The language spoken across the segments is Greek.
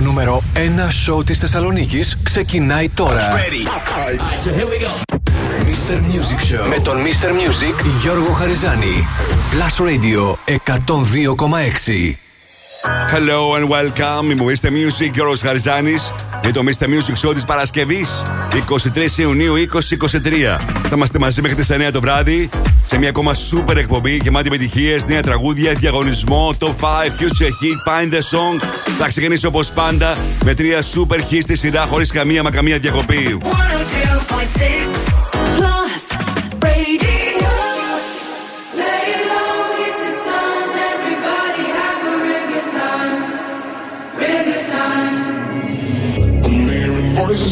Το νούμερο 1 σοου της Θεσσαλονίκης ξεκινάει τώρα. Ready. Right, so here we go. Mr. Music Show με τον Mr. Music Γιώργο Χαριζάνη. Plus Radio 102,6. Hello and welcome. Είμαι ο Mr. Music Γιώργος Χαριζάνης για το Mr. Music Show της Παρασκευής 23 Ιουνίου 2023. Θα είμαστε μαζί μέχρι τις 9 το βράδυ σε μια ακόμα super εκπομπή γεμάτη επιτυχίε, νέα τραγούδια, διαγωνισμό, top 5, future hit, find the song. Θα ξεκινήσω όπως πάντα με τρία super hits στη σειρά χωρίς καμία μα καμία διακοπή. 102.6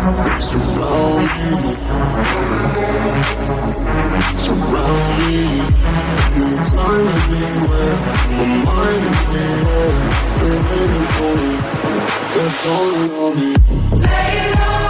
They surround me. Surround me. Anytime, anywhere. My mind in the air. They're waiting for me. They're calling on me. Lay low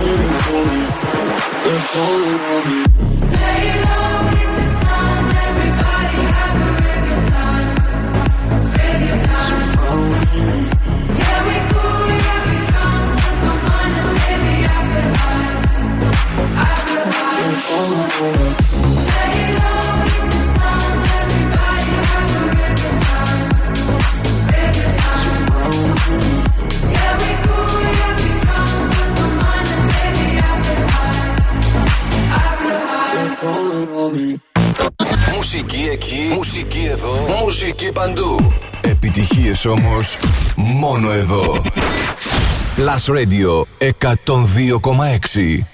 waiting for me. They're calling on me. Επιτυχίες όμως μόνο εδώ. Plus Radio 102,6.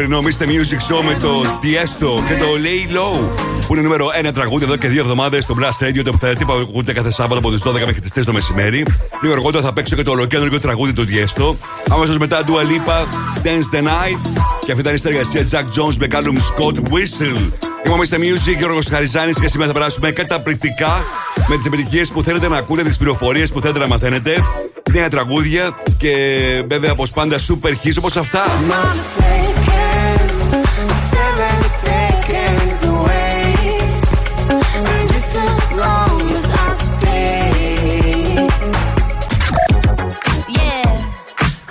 σημερινό Mr. Music Show με το Tiesto και το Lay Low που είναι νούμερο 1 τραγούδι εδώ και δύο εβδομάδες στο Blast Radio. Το επιθανατή που ακούγονται κάθε Σάββατο από τις 12 μέχρι τις 3 το μεσημέρι. Λίγο αργότερα θα παίξω και το ολοκέντρο τραγούδι του Tiesto. Αμέσως μετά Dua Lipa, Dance the Night και αυτή ήταν η συνεργασία Jack Jones με Callum Scott Whistle. Είμαι ο Mr. Music, Γιώργος Χαριζάνης και σήμερα θα περάσουμε καταπληκτικά με τις επιτυχίες που θέλετε να ακούτε, τις πληροφορίες που θέλετε να μαθαίνετε νέα τραγούδια και βέβαια όπως πάντα super hits όπως αυτά.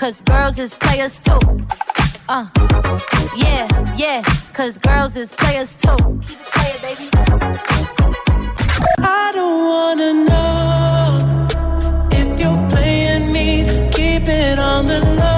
cause girls is players too. Uh, yeah, yeah, cause girls is players too. Keep it playing, baby. I don't wanna know if you're playing me, keep it on the low.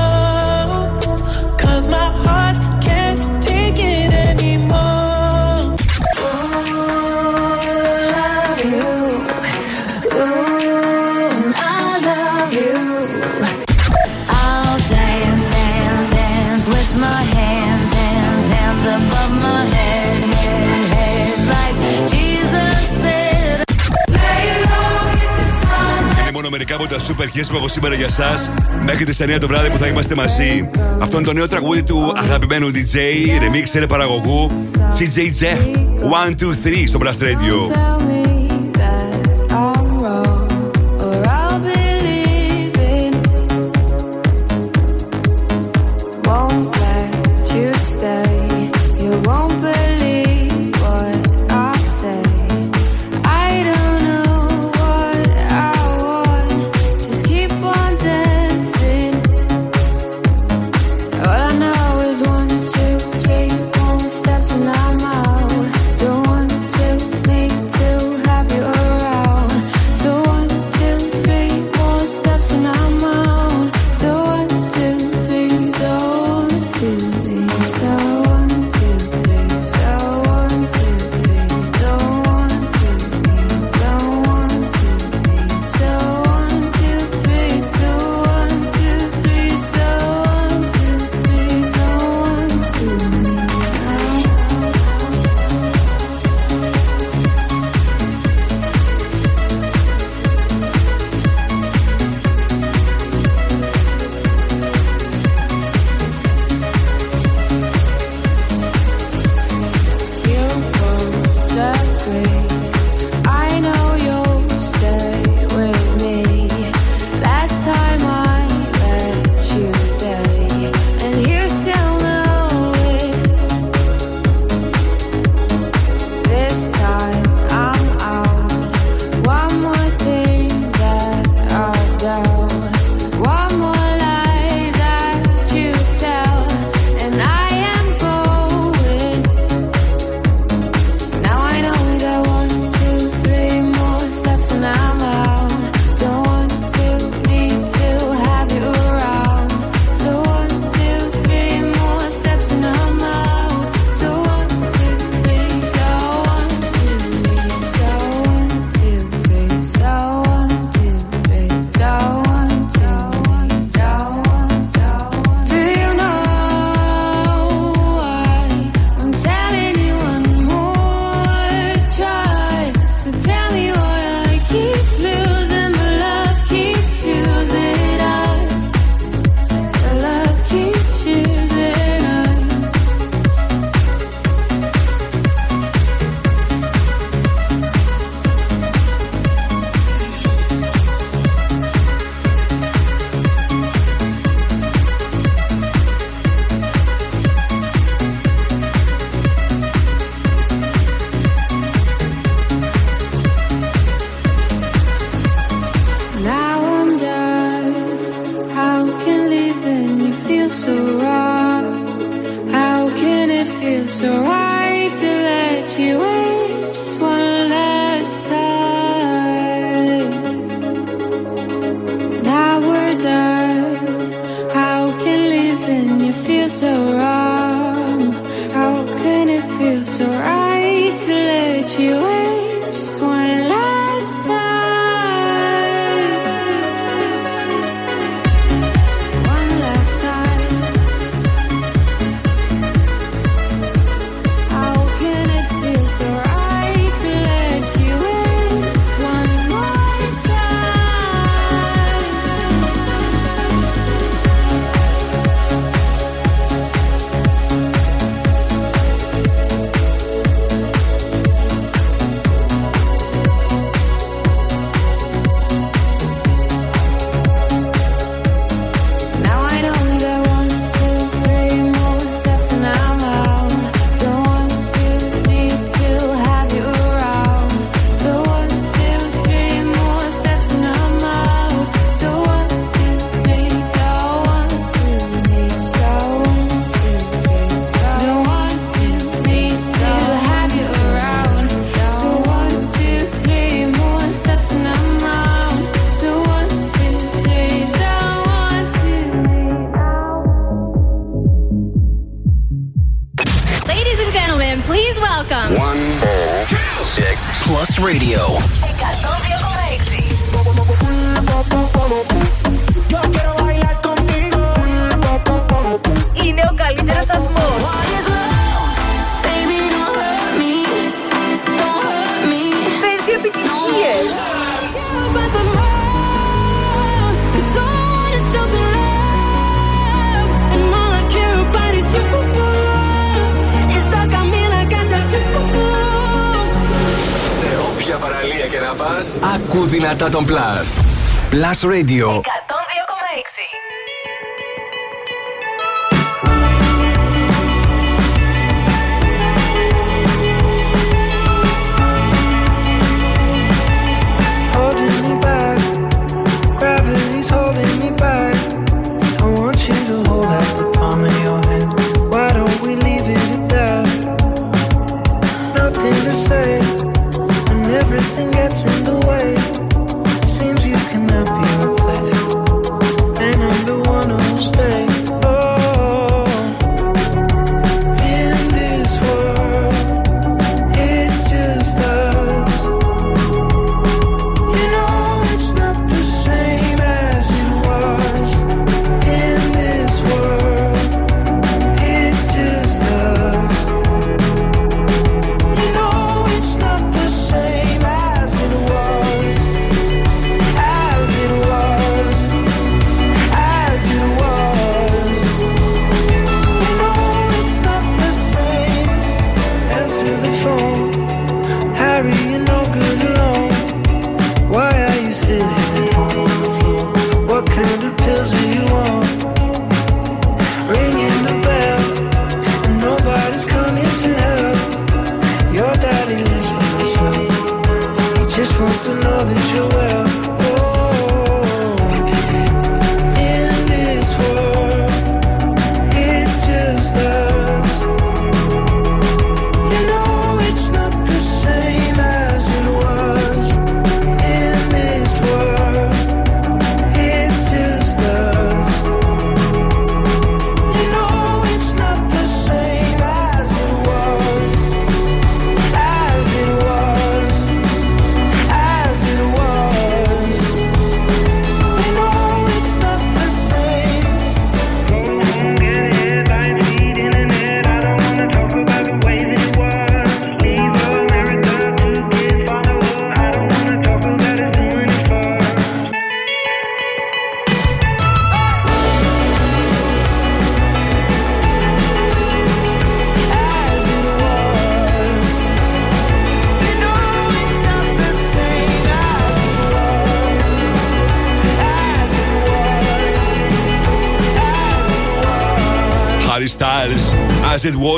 φυσικά από τα Super Hits που έχω σήμερα για εσά. Μέχρι τις 9 το βράδυ που θα είμαστε μαζί. Αυτό είναι το νέο τραγούδι του αγαπημένου DJ, remixer παραγωγού CJ Jeff 123 στο Blast Radio. Plus. Plus Radio.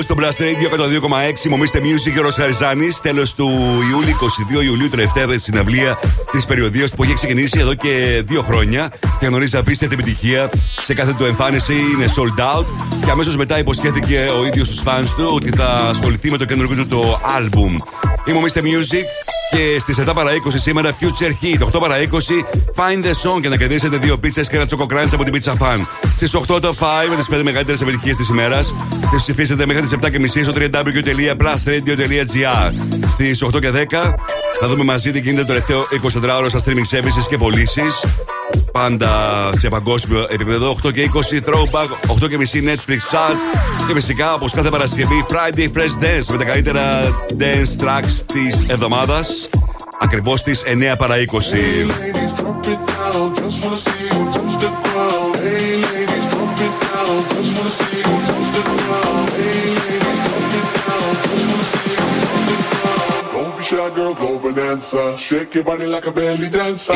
As it was στο Blast Radio 102,6. Μομίστε Music και ο Χαριζάνη. Τέλος του Ιούλη, 22 Ιουλίου, τελευταία συναυλία της περιοδίας που έχει ξεκινήσει εδώ και δύο χρόνια. Και γνωρίζει απίστευτη επιτυχία. Σε κάθε του εμφάνιση είναι sold out. Και αμέσως μετά υποσχέθηκε ο ίδιος στους fans του ότι θα ασχοληθεί με το καινούργιο του το album. Είμαι ο Mr. Music και στις 7 παρα 20 σήμερα Future Heat. 8 παρα 20 Find the Song και να κερδίσετε δύο πίτσες και ένα τσοκοκράντσι από την Pizza Fan. Στις 8 το 5 με τις 5 μεγαλύτερες επιτυχίες της ημέρας. Και ψηφίσετε μέχρι τις 7.30 στο www.plusradio.gr. Στις 8 και 10 θα δούμε μαζί τι γίνεται το τελευταίο 24ωρο στα streaming services και πωλήσεις. Πάντα σε παγκόσμιο επίπεδο. 8 και 20 throwback, 8 και μισή Netflix chart. Και φυσικά όπως κάθε Παρασκευή Friday Fresh Dance με τα καλύτερα dance tracks της εβδομάδας. Ακριβώς στις 9 παρα 20.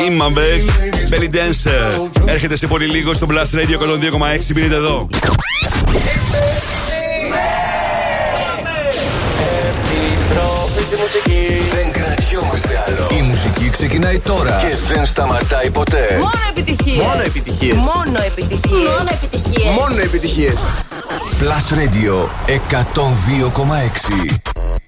Είμαι Μπεκ, Belly Dancer. Έρχεται σε πολύ λίγο στο Blast Radio 102,6. Μείνετε εδώ. Επιστροφή στη μουσική. Δεν κρατιόμαστε άλλο. Η μουσική ξεκινάει τώρα και δεν σταματάει ποτέ. Μόνο επιτυχίες. Μόνο επιτυχίες. Μόνο επιτυχίες. Μόνο επιτυχίες. Μόνο επιτυχίες. Plus Radio 102,6.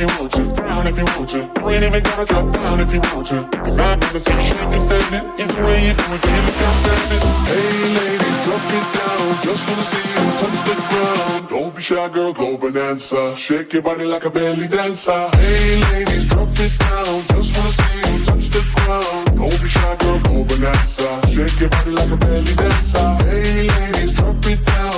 If you want to, down if you want to. You ain't even gotta drop down if you want to. Cause I've never seen you shaking standing. Either way you do it, you look outstanding. Hey ladies, drop it down. Just wanna see you touch the ground. Don't be shy, girl, go bonanza. Shake your body like a belly dancer. Hey ladies, drop it down. Just wanna see you touch the ground. Don't be shy, girl, go bonanza. Shake your body like a belly dancer. Hey ladies, drop it down.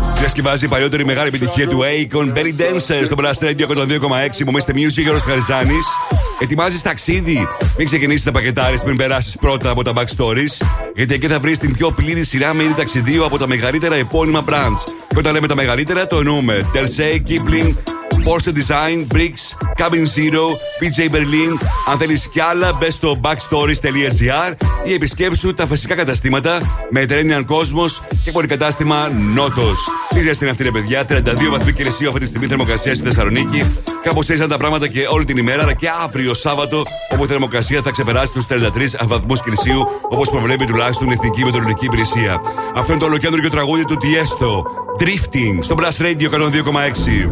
Διασκευάζει η παλιότερη μεγάλη επιτυχία του Akon Belly Dancer στο Blast Radio 102,6. Μου Mr. Music Γιώργος Χαριζάνης. Ετοιμάζεις ταξίδι; Μην ξεκινήσεις να πακετάρεις πριν περάσεις πρώτα από τα backstories. Γιατί εκεί θα βρεις την πιο πλήρη σειρά με είδη ταξιδίου από τα μεγαλύτερα επώνυμα brands. Και όταν λέμε τα μεγαλύτερα, το εννοούμε Delsey, Kipling, Porsche Design, Bricks, Cabin Zero, PJ Berlin. Αν θέλεις κι άλλα, μπες στο backstories.gr ή επισκέψου τα φυσικά καταστήματα Mediterranean Cosmos και πολυκατάστημα Νότος. Τι ζέστη είναι αυτή, ρε παιδιά, 32 βαθμοί Κελσίου αυτή τη στιγμή θερμοκρασία στη Θεσσαλονίκη. Κάπως έτσι τα πράγματα και όλη την ημέρα, αλλά και αύριο Σάββατο, όπου η θερμοκρασία θα ξεπεράσει τους 33 βαθμούς Κελσίου, όπως προβλέπει τουλάχιστον η Εθνική Μετεωρολογική Υπηρεσία. Αυτό είναι το ολοκέντρο τραγούδι του Tiesto. Drifting στο Blast Radio 102,6.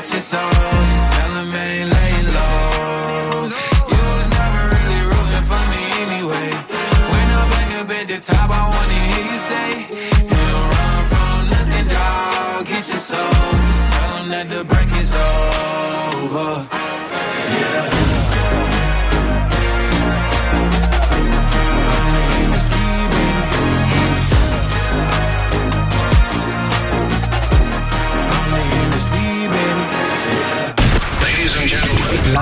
get your soul. Just tell him I ain't laying low. You was never really rooting for me anyway. When I'm back up at the top, I wanna hear you say.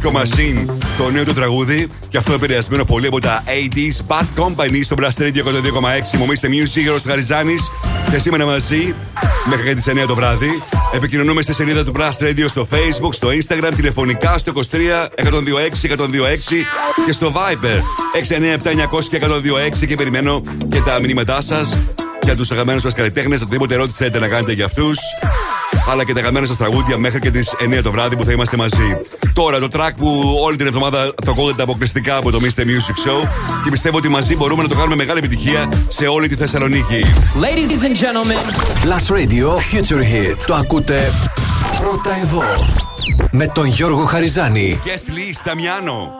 Disco Machine. Το νέο του τραγούδι και αυτό επηρεασμένο πολύ από τα 80s Bad Company στο Blast Radio 102,6. Μομίστε Music, Γιώργος Χαριζάνης. Και σήμερα μαζί μέχρι και τις 9 το βράδυ. Επικοινωνούμε στη σελίδα του Blast Radio στο Facebook, στο Instagram, τηλεφωνικά στο 23 126 126 και στο Viber 697 και 126 και περιμένω και τα μηνύματά σας για τους αγαπημένους μα καλλιτέχνες. Οτιδήποτε ερώτηση θέλετε να κάνετε για αυτούς. Αλλά και τα αγαπημένα σας τραγούδια μέχρι και τις 9 το βράδυ που θα είμαστε μαζί. Τώρα το track που όλη την εβδομάδα το ακούγεται αποκλειστικά από το Mr. Music Show και πιστεύω ότι μαζί μπορούμε να το κάνουμε μεγάλη επιτυχία σε όλη τη Θεσσαλονίκη. Ladies and gentlemen. Plus Radio Future Hit. Το ακούτε πρώτα εδώ. Με τον Γιώργο Χαριζάνη. Guest list, Δαμιάνο. Don't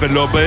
Τζένιφερ Λόπε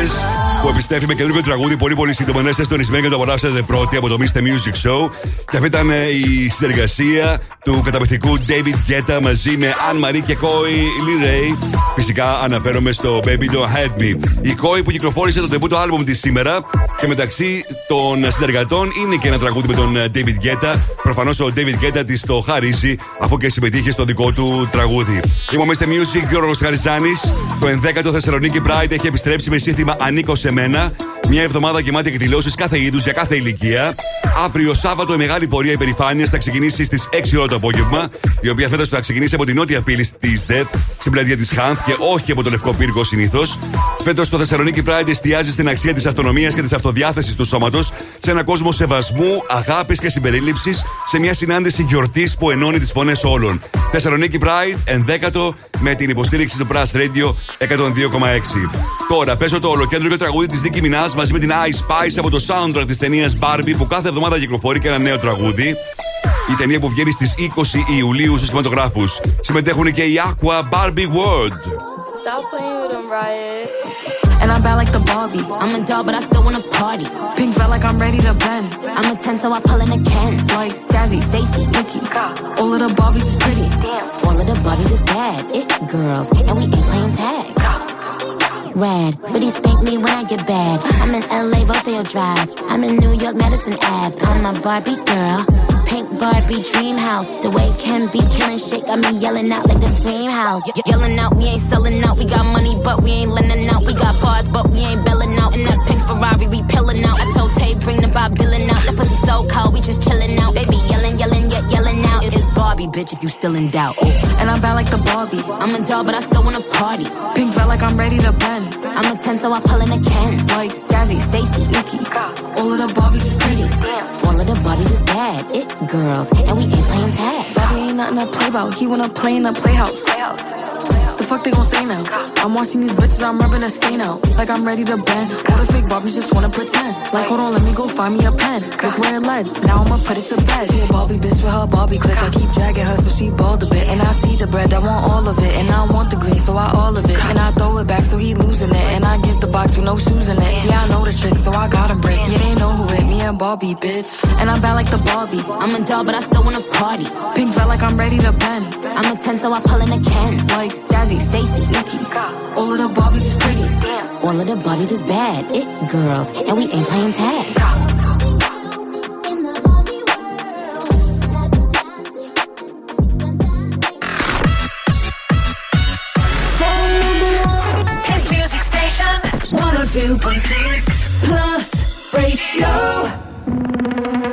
που επιστρέφει με καινούργιο τραγούδι πολύ πολύ σύντομα. Να είστε στονισμένοι και το απολαύσατε πρώτοι από το Mr. Music Show. Και αυτή ήταν ε, η συνεργασία του καταπληκτικού David Guetta μαζί με Αν Marie και Koi Lee Ray. Φυσικά αναφέρομαι στο Baby Don't Hurt Me. Η Koi που κυκλοφόρησε το debut το album της σήμερα και μεταξύ των συνεργατών είναι και ένα τραγούδι με τον ε, David Guetta. Προφανώς ο David Guetta της το χαρίζει αφού και συμμετείχε στο δικό του τραγούδι. Είμαι ο Mr. Music Γιώργος Χαριζάνη. Το 11ο Θεσσαλονίκη Pride έχει επιστρέψει με σύνθημα Ανήκω σε μένα. Μια εβδομάδα γεμάτη εκδηλώσεις κάθε είδους για κάθε ηλικία. Αύριο Σάββατο η μεγάλη πορεία υπερηφάνειας θα ξεκινήσει στις 6 ώρα το απόγευμα. Η οποία φέτος θα ξεκινήσει από την νότια πύλη της ΔΕΘ στην πλατεία της Χάνθ και όχι από το Λευκό Πύργο συνήθως. Φέτος το Θεσσαλονίκη Pride εστιάζει στην αξία της αυτονομίας και της αυτοδιάθεσης του σώματος σε ένα κόσμο σεβασμού, αγάπης και συμπερίληψης σε μια συνάντηση γιορτής που ενώνει τις φωνές όλων. Θεσσαλονίκη Pride, ενδέκατο με την υποστήριξη του Brass Radio 102,6. Τώρα παίζω το ολοκέντρο τραγούδι της Δίκη Μινάς μαζί με την Ice Spice από το soundtrack της ταινίας Barbie που κάθε εβδομάδα κυκλοφορεί και ένα νέο τραγούδι. Η ταινία που βγαίνει στις 20 Ιουλίου στους κινηματογράφους. Συμμετέχουν και οι Aqua Barbie World. Stop playing with them, Riot. And I'm bad like the Barbie. I'm a doll, but I still wanna party. Pink felt like I'm ready to bend. I'm a 10, so I pull in a Ken. Like Jazzy, Stacy, Nikki. All of the Barbies is pretty. All of the Barbies is bad. It girls, and we ain't playing tag. Rad, but he spank me when I get bad. I'm in LA, Rodeo Drive. I'm in New York, Madison Ave. I'm a Barbie girl. Pink Barbie dream house. The way Ken be killing shit got me yelling out like the scream house. Ye- yelling out, we ain't selling out. We got money, but we ain't lending out. We got bars, but we ain't belling out. In that pink Ferrari, we pillin' out. I told Tay, bring the Bob Dylan out. That pussy so cold, we just chillin' out. They be yelling, yelling, yet yelling out. It's Barbie, bitch, if you still in doubt. Oh. And I'm bad like the Barbie. I'm a doll, but I still wanna party. Pink felt like I'm ready to bend. I'm a 10, so I pull in a Ken. Like Jazzy, Stacy, Nikki. All of the Barbies is pretty. All of the Barbies is bad. It girls, and we ain't playing Bobby ain't nothing to play about. He wanna play in the playhouse. The fuck they gon' say now? I'm watching these bitches, I'm rubbing a stain out. Like I'm ready to bend. All the fake Barbies just wanna pretend. Like, hold on, let me go find me a pen. Look where it led. Now I'ma put it to bed. She a bitch with her Barbie click. I keep dragging her so she bald a bit. And I see the bread, I want all of it. And I want the green, so I all of it. And I throw it back so he losing it. And I give the box with no shoes in it. Yeah, I know the trick, so I got him brick. Yeah, they know who it, me and Barbie, bitch. And I'm bad like the Barbie. I'm a doll, but I still wanna party. Pink felt like I'm ready to bend. I'm a 10, so I pull in a Ken. Like Jazzy, Stacy, Nikki. All of the Barbies is pretty. Damn, All of the Barbies is bad. It girls, and we ain't playing tag. Hit music station, 102.6 Plus Radio.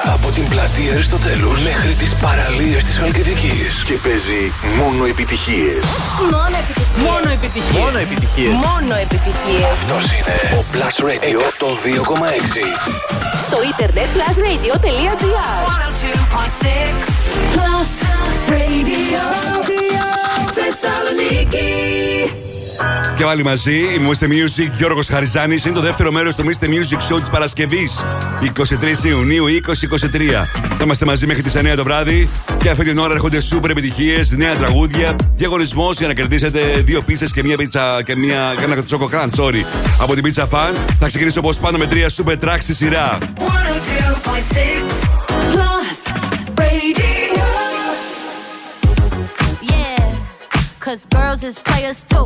την πλατεία Αριστοτέλους μέχρι τις παραλίες της Χαλκιδικής. Και παίζει μόνο επιτυχίες. Μόνο επιτυχίες. Μόνο επιτυχίες. Μόνο επιτυχίες. Μόνο επιτυχίες. Αυτός είναι ο Plus Radio των 2,6. Στο ίντερνετ plusradio.gr Plus Radio. Θεσσαλονίκη. Και πάλι μαζί, είμαστε Music, Γιώργος Χαριζάνης. Είναι το δεύτερο μέρος του Mr. Music Show της Παρασκευής. 23 Ιουνίου 2023. Θα είμαστε μαζί μέχρι τις 9 το βράδυ. Και αυτή την ώρα έρχονται σούπερ επιτυχίες, νέα τραγούδια, διαγωνισμός για να κερδίσετε δύο πίτσες και μία πίτσα και μία, και ένα τσόκο κραντ, sorry, από την Pizza Fan. Θα ξεκινήσω όπως πάνω με τρία σούπερ tracks στη σειρά. 102.6 Plus Radio. Yeah, cause girls is players too.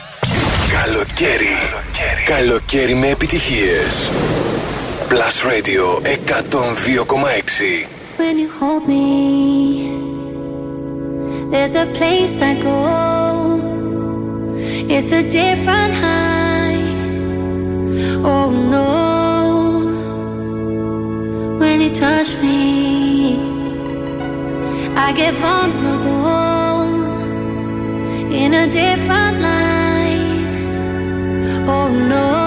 Καλοκαίρι. Καλοκαίρι με επιτυχίες. Plus Radio 102,6. When you hold me, there's a place I go. It's a different high. Oh no. When you touch me, I get vulnerable in a different light. Oh no.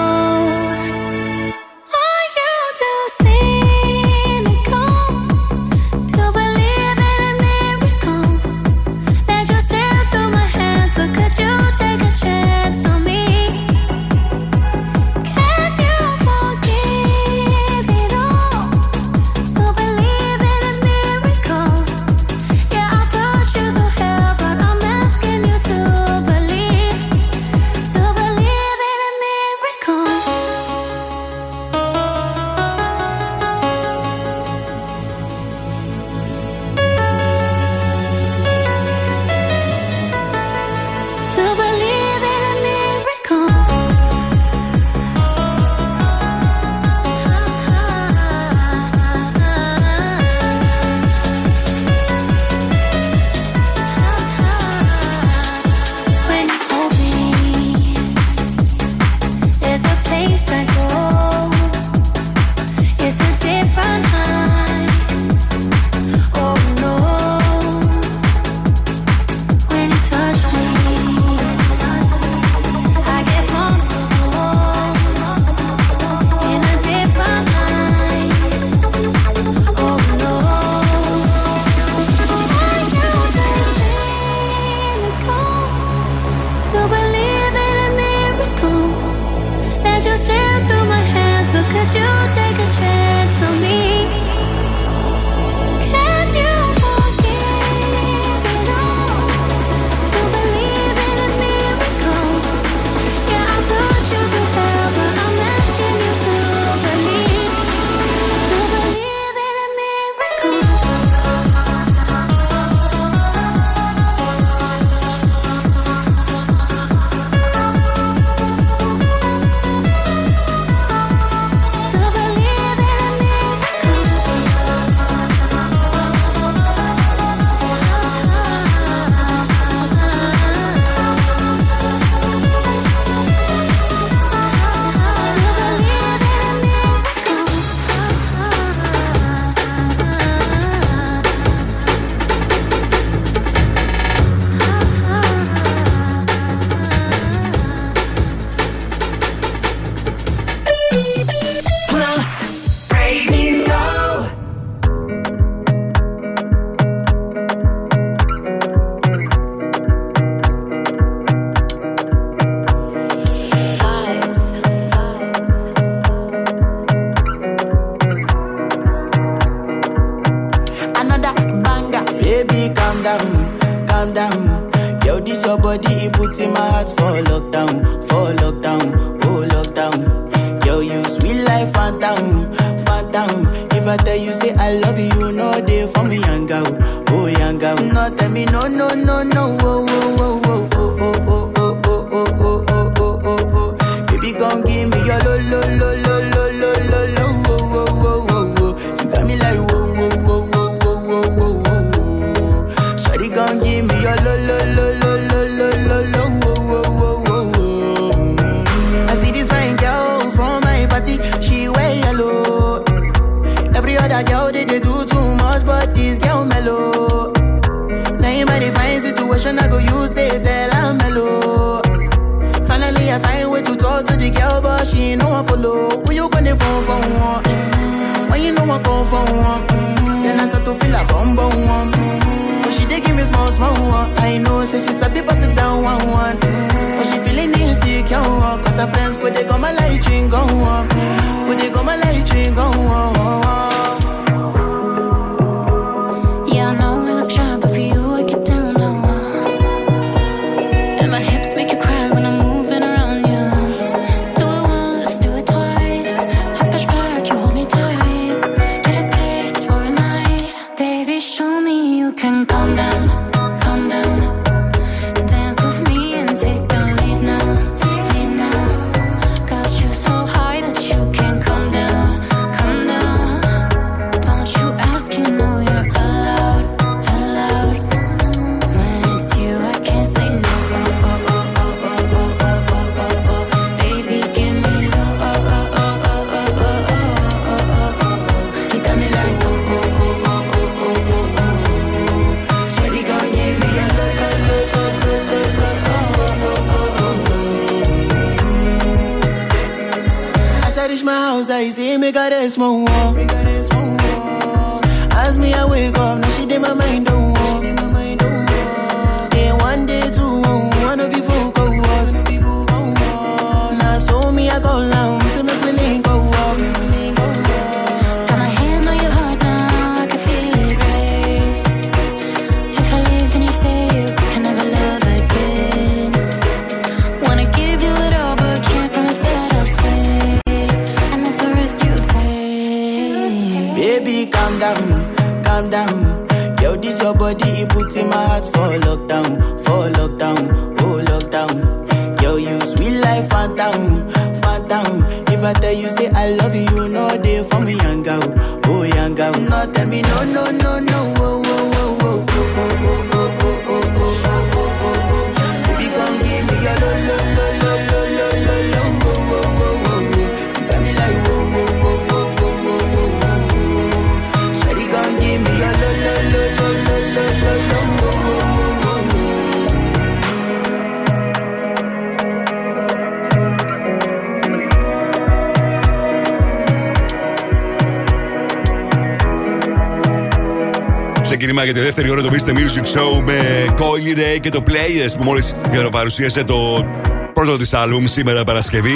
Ξεκίνημα για τη δεύτερη ώρα το Mr. Music Show με Coi Leray και το Players που μόλις παρουσίασε το πρώτο της άλμπουμ σήμερα Παρασκευή.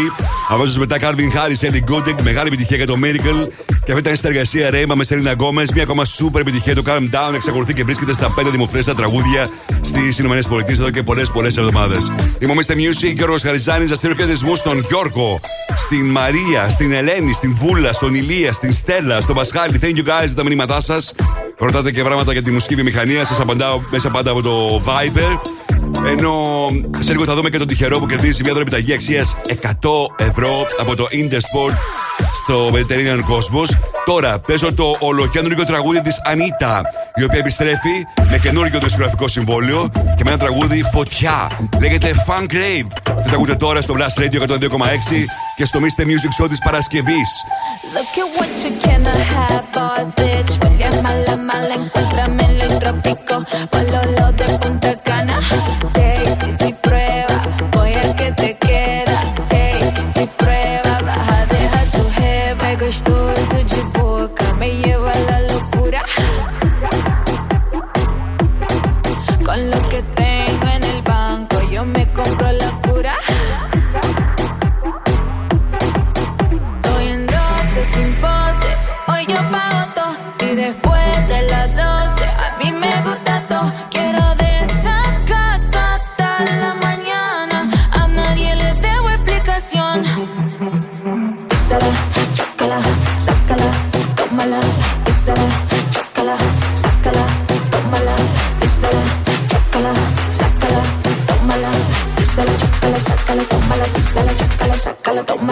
Αμέσως μετά Calvin Harris, Ellie Goulding, μεγάλη επιτυχία για το Miracle. Και αυτή ήταν η συνεργασία Rema με Selena Gomez. Μια ακόμα σούπερ επιτυχία το Calm Down εξακολουθεί και βρίσκεται στα πέντε δημοφιλέστερα τραγούδια στις ΗΠΑ εδώ και πολλές πολλές εβδομάδες. Είμαι ο Mr. Music και ο Ροσχαριζάνη πια χαιρετισμούς στον Γιώργο, στην Μαρία, στην Ελένη, στην Βούλα, στον Ηλία, στην Στέλλα, στον Πασχάλη. Thank you guys για τα μηνύματά σας. Ρωτάτε και πράγματα για τη μουσική βιομηχανία, σας απαντάω μέσα πάντα από το Viber. Ενώ σε λίγο θα δούμε και τον τυχερό που κερδίζει μια επιταγή αξίας 100 ευρώ από το Intersport στο Mediterranean Cosmos. Τώρα παίζω το ολοκέντρο τραγούδι της Ανίτα, η οποία επιστρέφει με καινούργιο δισκογραφικό συμβόλαιο και με ένα τραγούδι φωτιά. Λέγεται Fun Grave. Θα τα τώρα στο Blast Radio 102,6 και στο Mr. Music Show της Παρασκευής. you cannot have boss, bitch. Porque es mala, mala, encuéntrame en el trópico. Pololo de Punta Cana.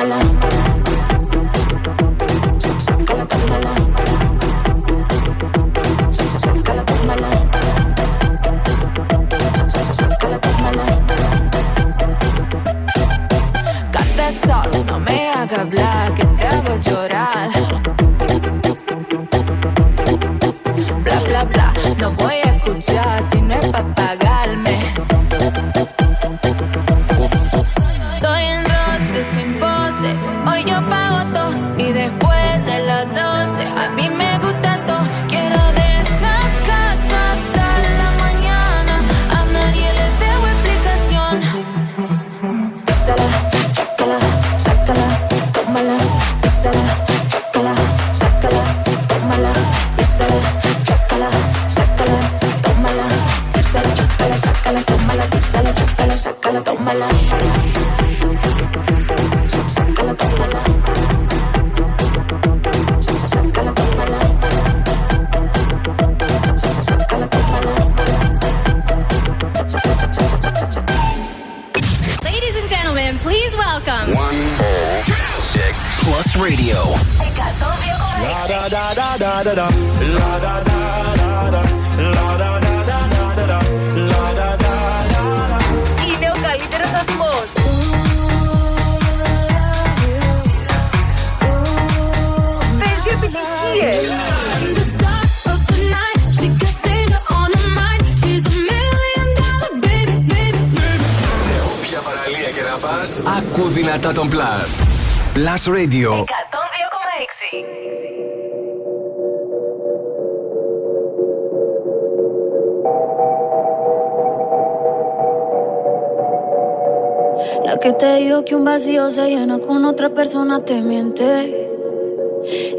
Hello. Radio. La que te digo que un vacío se llena con otra persona te miente.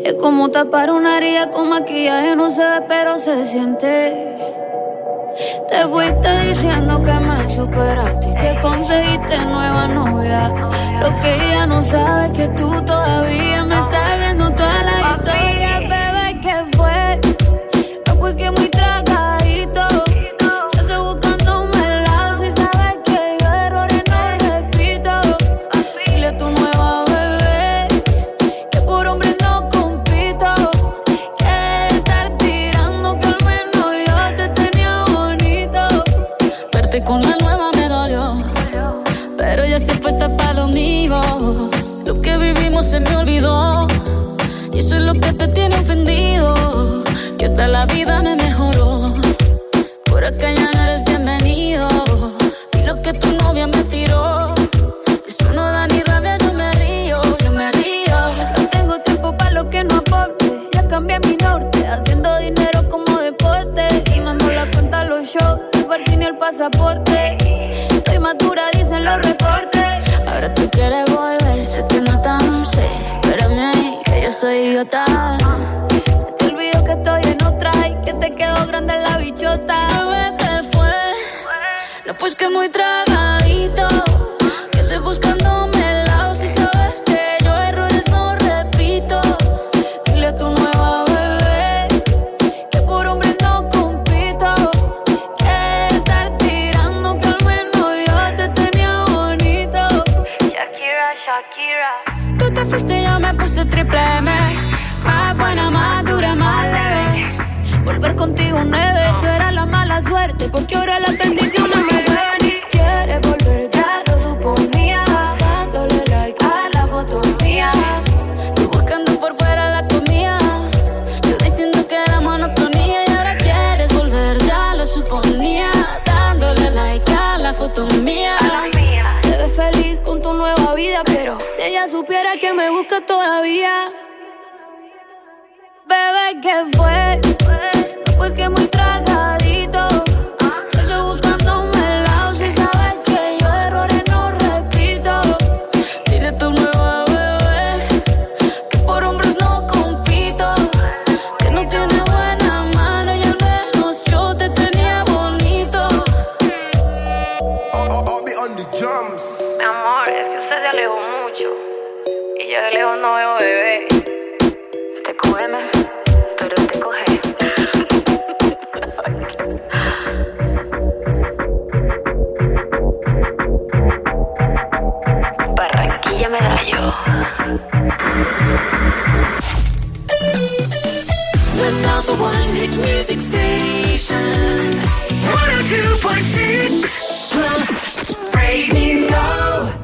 Es como tapar una herida con maquillaje, no se ve, pero se siente. Te fuiste diciendo que me superaste y te conseguiste nueva novia. Lo que ella no sabe es que tú todavía me estás viendo toda la historia. pasaporte. Estoy madura, dicen los reportes. Ahora tú quieres volver, sé que no tan sé. Espérame ahí, que yo soy idiota. Se te olvidó que estoy en otra y que te quedó grande la bichota. Bebé, te fue. No, pues que muy tragadito. porque ahora la las bendiciones me llegan y quiere volver, ya lo suponía. Dándole like a la foto mía, tú buscando por fuera la comida. Yo diciendo que era monotonía y ahora quieres volver, ya lo suponía. Dándole like a la foto mía. Te ves feliz con tu nueva vida, pero si ella supiera que me busca todavía. Bebé, ¿qué fue? Pues que muy traga The number one hit music station. 102.6 Plus Radio.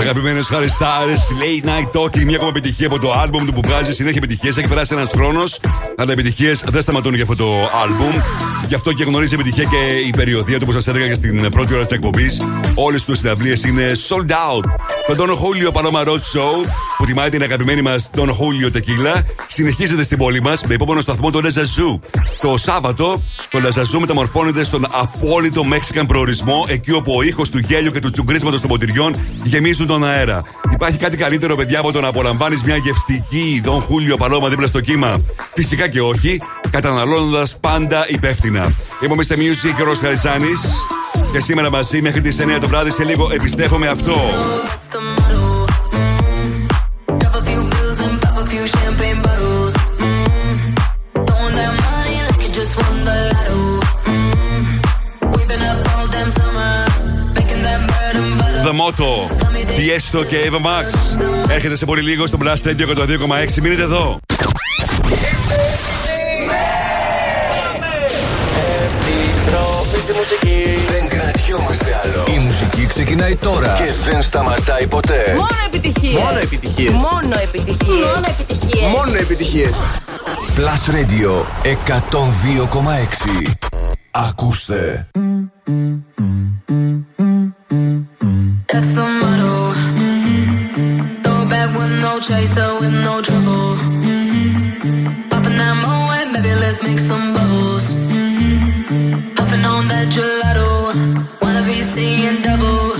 Αγαπημένες Harry Styles, Late Night Talking, μια ακόμα επιτυχία από το album του που βγάζει συνέχεια επιτυχίες. Έχει περάσει ένας χρόνος, αλλά οι επιτυχίες δεν σταματούν για αυτό το album. Γι' αυτό και γνωρίζει επιτυχία και η περιοδία του που σας έλεγα και στην πρώτη ώρα της εκπομπής. Όλες τους συναυλίε είναι sold out. Το Don Julio Paloma Road Show, που τιμάει την αγαπημένη μας Don Julio Tequila, συνεχίζεται στην πόλη μας με επόμενο σταθμό το Λεζαζού. Το Σάββατο, το Λεζαζού μεταμορφώνεται στον απόλυτο Mexican προορισμό, εκεί όπου ο ήχος του γέλιου και του τσουγκρίσματος των ποτηριών γεμίζουν τον αέρα. Υπάρχει κάτι καλύτερο, παιδιά, από το να απολαμβάνεις μια γευστική Don Julio Paloma δίπλα στο κύμα. Φυσικά και όχι, καταναλώνοντας πάντα υπεύθυνα. Είμαι ο Mr. Music και ο Ρος Χαριζάνης. Και σήμερα μαζί μέχρι τις 9 το βράδυ σε λίγο επιστρέφω με αυτό. The Motto, Tiesto και Eva Max. Έρχεται σε πολύ λίγο στο Blast Radio 102,6. Μείνετε εδώ. Επιστροφή στη μουσική. Δεν κρατιόμαστε άλλο. Η μουσική ξεκινάει τώρα και δεν σταματάει ποτέ. Μόνο επιτυχίες. Μόνο επιτυχίες. Μόνο επιτυχίες. Μόνο επιτυχίες. Μόνο επιτυχίες. Plus Radio 102,6. Ακούστε. That's the motto. Mm-hmm. Throw back with no chaser, with no trouble. Mm-hmm. Popping that moe, baby, let's make some bubbles. Mm-hmm. Puffing on that gelato. Wanna be seeing double.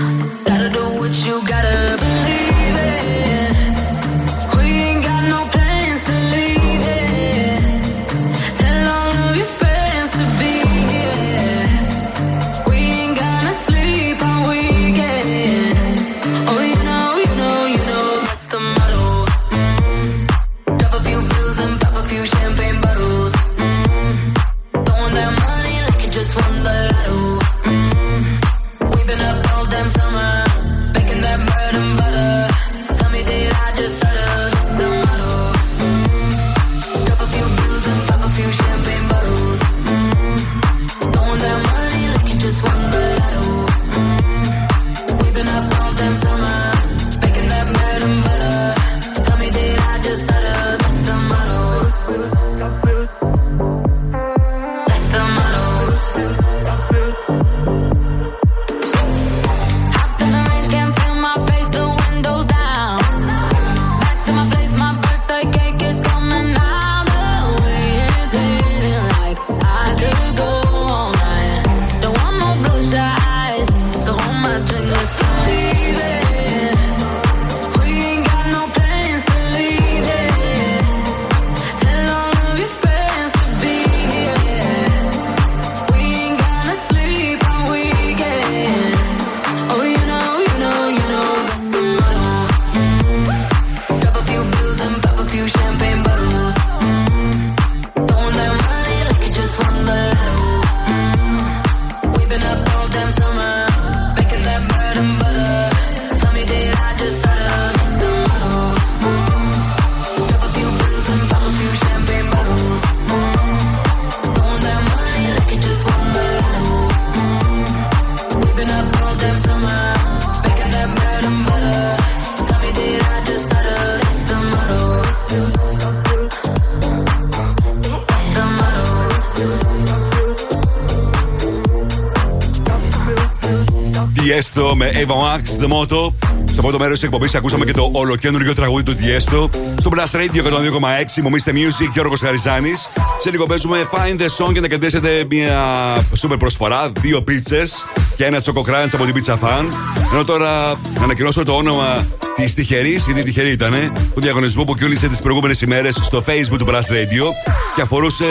Με Ava Max, The Motto. Στο πρώτο μέρος της εκπομπής ακούσαμε και το ολοκένουργιο τραγούδι του Tiesto. Στο Blast Radio 102,6 μου Mr. Music Γιώργος Χαριζάνης. Σε λίγο παίζουμε Find the Song για να κερδίσετε μια σούπερ προσφορά. Δύο πίτσε και ένα τσοκοκράντ από την Pizza Fan. Ενώ τώρα να ανακοινώσω το όνομα της τυχερής, ήδη τυχερή ήταν, του διαγωνισμού που κύλησε τις προηγούμενες ημέρες στο Facebook του Blast Radio και αφορούσε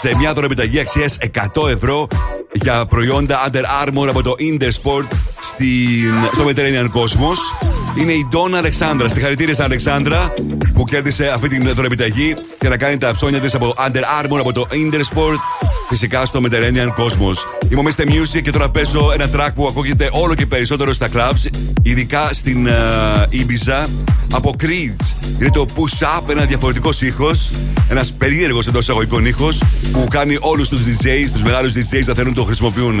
σε μια δωρεπιταγή αξίας 100 ευρώ για προϊόντα Under Armour από το Intersport στην, στο Mediterranean Cosmos. Είναι η Ντόνα Αλεξάνδρα. Συγχαρητήρια στην Αλεξάνδρα που κέρδισε αυτή την δωρεπιταγή και να κάνει τα ψώνια της από Under Armour από το Intersport. Φυσικά στο Mediterranean Cosmos. Είμαι ο Mr. Music και τώρα παίζω ένα track που ακούγεται όλο και περισσότερο στα clubs, ειδικά στην uh, Ibiza από Creeds. Είναι το Push Up, ένα διαφορετικό ήχος, ένας περίεργος εντός εισαγωγικών ήχος που κάνει όλους τους DJs, τους μεγάλους DJs να θέλουν να το χρησιμοποιούν.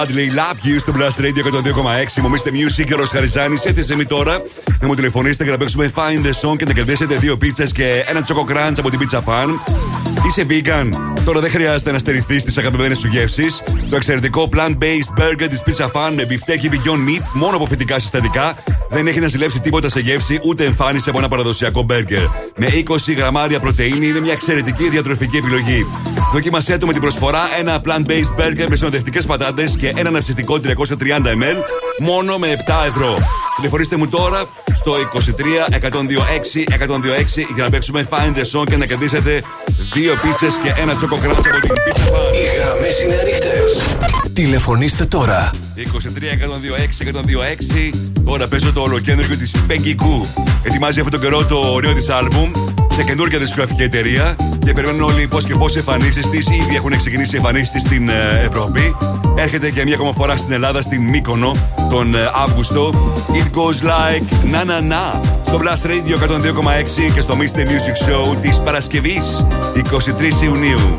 Hadley Love You στο Blast Radio 102,6. Μου Mr. Music και ο Ροσχαριζάνη. Έθεσε με τώρα να μου τηλεφωνήσετε και να παίξουμε Find the Song και να κερδίσετε δύο πίτσες και ένα τσοκο crunch από την Pizza Fan. Είσαι vegan. Τώρα δεν χρειάζεται να στερηθείς τις αγαπημένες σου γεύσεις. Το εξαιρετικό plant-based burger της Pizza Fan με μπιφτέκι Beyond Meat μόνο από φυτικά συστατικά δεν έχει να ζηλέψει τίποτα σε γεύση ούτε εμφάνιση από ένα παραδοσιακό μπέργκερ. Με 20 γραμμάρια πρωτενη είναι μια εξαιρετική διατροφική επιλογή. Δοκίμασέ το με την προσφορά ένα plant-based burger με συνοδευτικές πατάτες και ένα αναψυκτικό 330 ml μόνο με 7 ευρώ. Τηλεφωνήστε μου τώρα στο 23 126 126 για να παίξουμε Find the Song και να κερδίσετε δύο πίτσες και ένα τσοκο κράτς από την Pizza Fan. Οι γραμμές είναι ανοιχτές. Τηλεφωνήστε τώρα. 23 126 126 Τώρα παίζω το ολοκέντρο της Peggy Goo Ετοιμάζει αυτόν τον καιρό το νέο της άλμπουμ σε καινούργια δισκογραφική εταιρεία και περιμένουν όλοι πώς και πώς εμφανίσεις της. Ήδη έχουν ξεκινήσει οι εμφανίσεις τη στην ε, Ευρώπη. Έρχεται και μια ακόμα φορά στην Ελλάδα, στην Μύκονο, τον ε, Αύγουστο. It goes like na na na. Στο Blast Radio 102,6 και στο Mr. Music Show της Παρασκευής 23 Ιουνίου.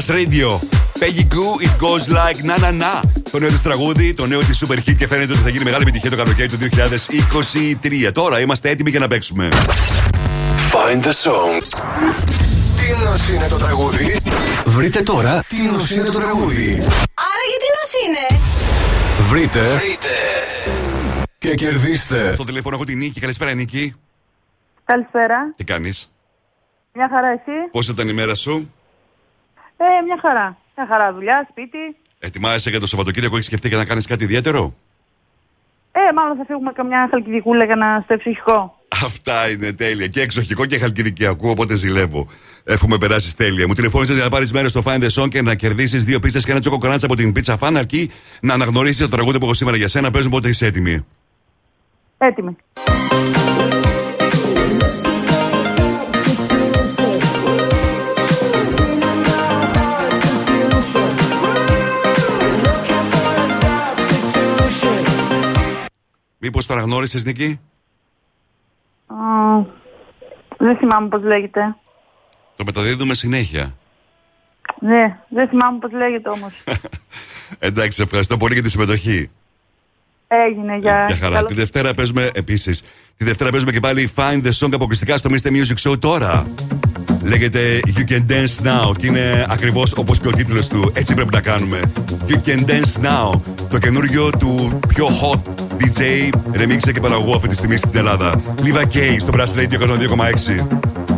Στο Blast Radio. Peggy Goo, It Goes Like Na Na Na. Το νέο της τραγούδι, το νέο της super hit και φαίνεται ότι θα γίνει μεγάλη επιτυχία το καλοκαίρι του 2023. Τώρα είμαστε έτοιμοι για να παίξουμε. Find the song. Τι νος είναι το τραγούδι; Βρείτε τώρα τι νος είναι το τραγούδι; Άρα γιατί νος είναι; Βρείτε. Και κερδίστε. Στο τηλέφωνο έχω την Νίκη. Καλησπέρα, Νίκη. Καλησπέρα. Τι κάνεις, Μια χαρά εσύ; Πώς ήταν η μέρα σου, Ε, μια χαρά. Μια χαρά δουλειά, σπίτι. Ετοιμάζεσαι για το Σαββατοκύριακο, έχεις σκεφτεί και να κάνεις κάτι ιδιαίτερο; Ε, μάλλον θα φύγουμε καμιά χαλκιδικούλα για να στο ψυχικό. Αυτά είναι τέλεια. Και εξοχικό και χαλκιδικιακό, οπότε ζηλεύω. Έχουμε περάσεις τέλεια. Μου τηλεφώνησες για να πάρεις μέρος στο Find the Song και να κερδίσεις δύο πίστες και ένα τσοκοκονάτσα από την Pizza Fan, αρκεί να αναγνωρίσεις το τραγούδι που έχω σήμερα για σένα. Παίζουμε πότε είσαι έτοιμη. Έτοιμη. Μήπως το αναγνώρισε, Νίκη; Α, δεν θυμάμαι πώς λέγεται. Το μεταδίδουμε συνέχεια. Ναι, δεν θυμάμαι πώς λέγεται όμως. Εντάξει, σε ευχαριστώ πολύ για τη συμμετοχή. Έγινε για... Για χαρά. καλό- Τη Δευτέρα παίζουμε επίσης. Τη Δευτέρα παίζουμε και πάλι Find the Song αποκλειστικά στο Mr. Music Show τώρα. Λέγεται You Can Dance Now και είναι ακριβώς όπως και ο τίτλος του. Έτσι πρέπει να κάνουμε. You Can Dance Now. Το καινούργιο του πιο hot DJ remix και παραγωγού αυτή τη στιγμή στην Ελλάδα. Λίβα K στο Brass Radio 102,6.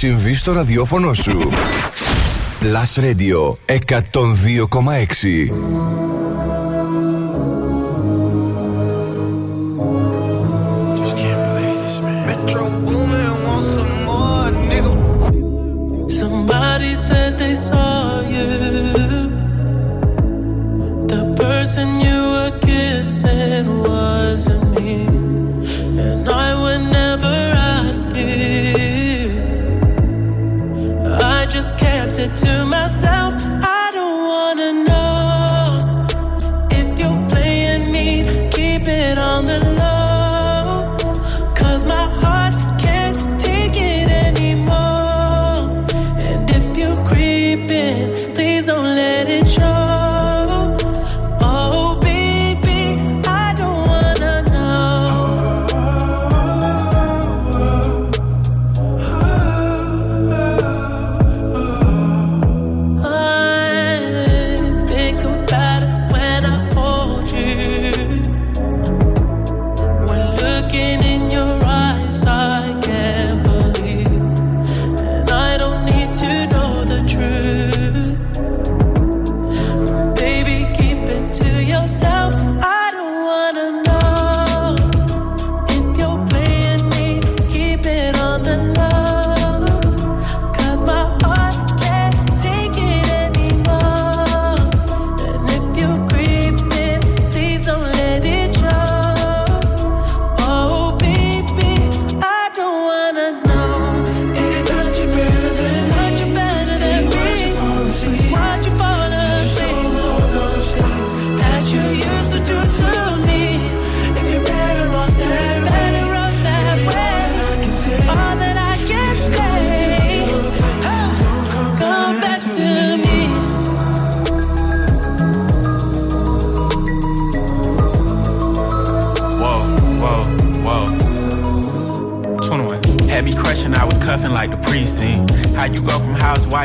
Συμβεί στο ραδιόφωνο σου. Plus Radio 102,6. Metro Boomin want some more, nigga. Somebody said they saw you. The person you were kissing wasn't closer to my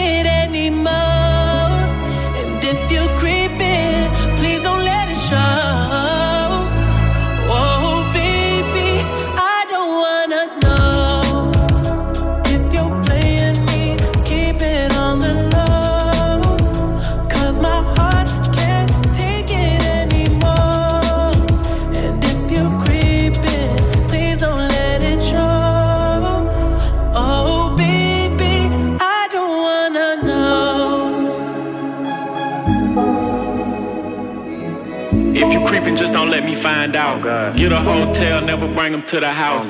It anymore. Just don't let me find out. Get a hotel, never bring them to the house.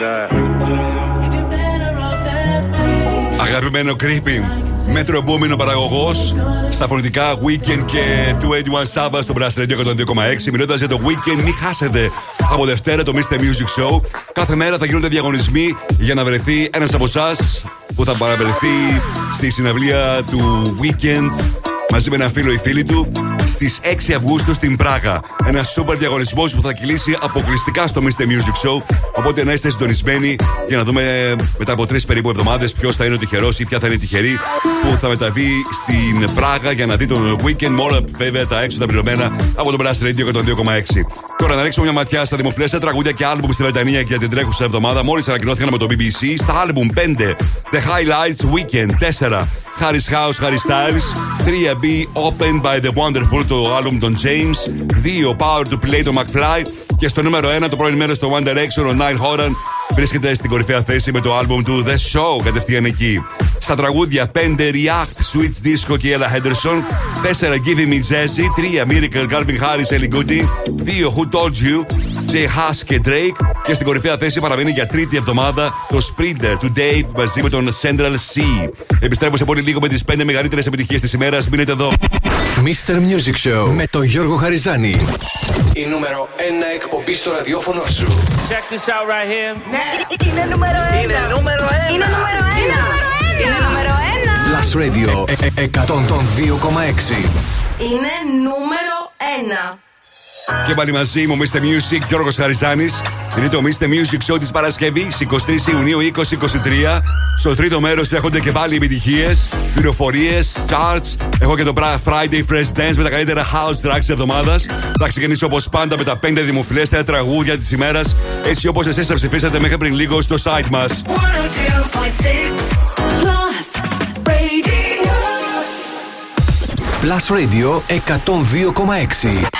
Αγαπημένο Creeping. Μέτρο επόμενο παραγωγός στα φωνητικά Weekend και 21 Sabbath στο Blast Radio 102,6. Μιλώντας για το Weekend, μην χάσετε από Δευτέρα το Mr. Music Show. Κάθε μέρα θα γίνονται διαγωνισμοί για να βρεθεί ένας από εσάς που θα παραβρεθεί στη συναυλία του Weekend μαζί με ένα φίλο ή φίλη του στις 6 Αυγούστου στην Πράγα. Ένα σούπερ διαγωνισμός που θα κυλήσει αποκλειστικά στο Mr. Music Show. Οπότε να είστε συντονισμένοι για να δούμε μετά από τρεις περίπου εβδομάδες ποιος θα είναι ο τυχερός ή ποια θα είναι η τυχερή που θα μεταβεί στην Πράγα για να δει τον weekend. Με όλα βέβαια τα έξοδα πληρωμένα από τον Blast Radio 102,6. Τώρα να ρίξουμε μια ματιά στα δημοφιλέστερα τραγούδια και άλμπουμ στη Βρετανία για την τρέχουσα εβδομάδα. Μόλις ανακοινώθηκαν με το BBC στα άλμπουμ 5 The Highlights Weekend 4 Harry's House, Harry Styles. 3B Opened by the Wonderful, το άλμπουμ των James. 2 Power to Play, το McFly. Και στο νούμερο 1 το πρώην μέρο στο One Direction, ο Nile Horan. Βρίσκεται στην κορυφαία θέση με το άλμπουμ του The Show, κατευθείαν εκεί. Στα τραγούδια 5 React, Switch Disco και Ella Henderson. 4 Giving Me Jazzy. 3 Miracle, Calvin Harris, Ellie Goody. 2 Who Told You, Jay Huss και Drake. Και στην κορυφαία θέση παραμένει για τρίτη εβδομάδα το Sprinter του Dave μαζί με τον Central C. Επιστρέφω σε πολύ λίγο με τις 5 μεγαλύτερες επιτυχίες της ημέρας. Μείνετε εδώ. Mr. Music Show με τον Γιώργο Χαριζάνη. Η νούμερο 1 εκπομπή στο ραδιόφωνο σου. Check this out right here. Είναι νούμερο 1. Είναι νούμερο 1. Είναι νούμερο 1. Είναι νούμερο 1. Last Radio ε, ε, 102,6. Είναι νούμερο 1. Και πάλι μαζί μου, Mr. Music, Γιώργος Χαριζάνης. Είναι το Mr. Music Show της Παρασκευής, 23 Ιουνίου 2023. Στο τρίτο μέρος τρέχονται και πάλι επιτυχίες, πληροφορίες, charts. Έχω και το Bra- Friday Fresh Dance με τα καλύτερα house tracks της εβδομάδας. Θα ξεκινήσω όπως πάντα με τα 5 δημοφιλέστερα τραγούδια της ημέρας, έτσι όπως εσείς τα ψηφίσατε μέχρι πριν λίγο στο site μας. 102.6 Plus Radio. Plus Radio 102,6.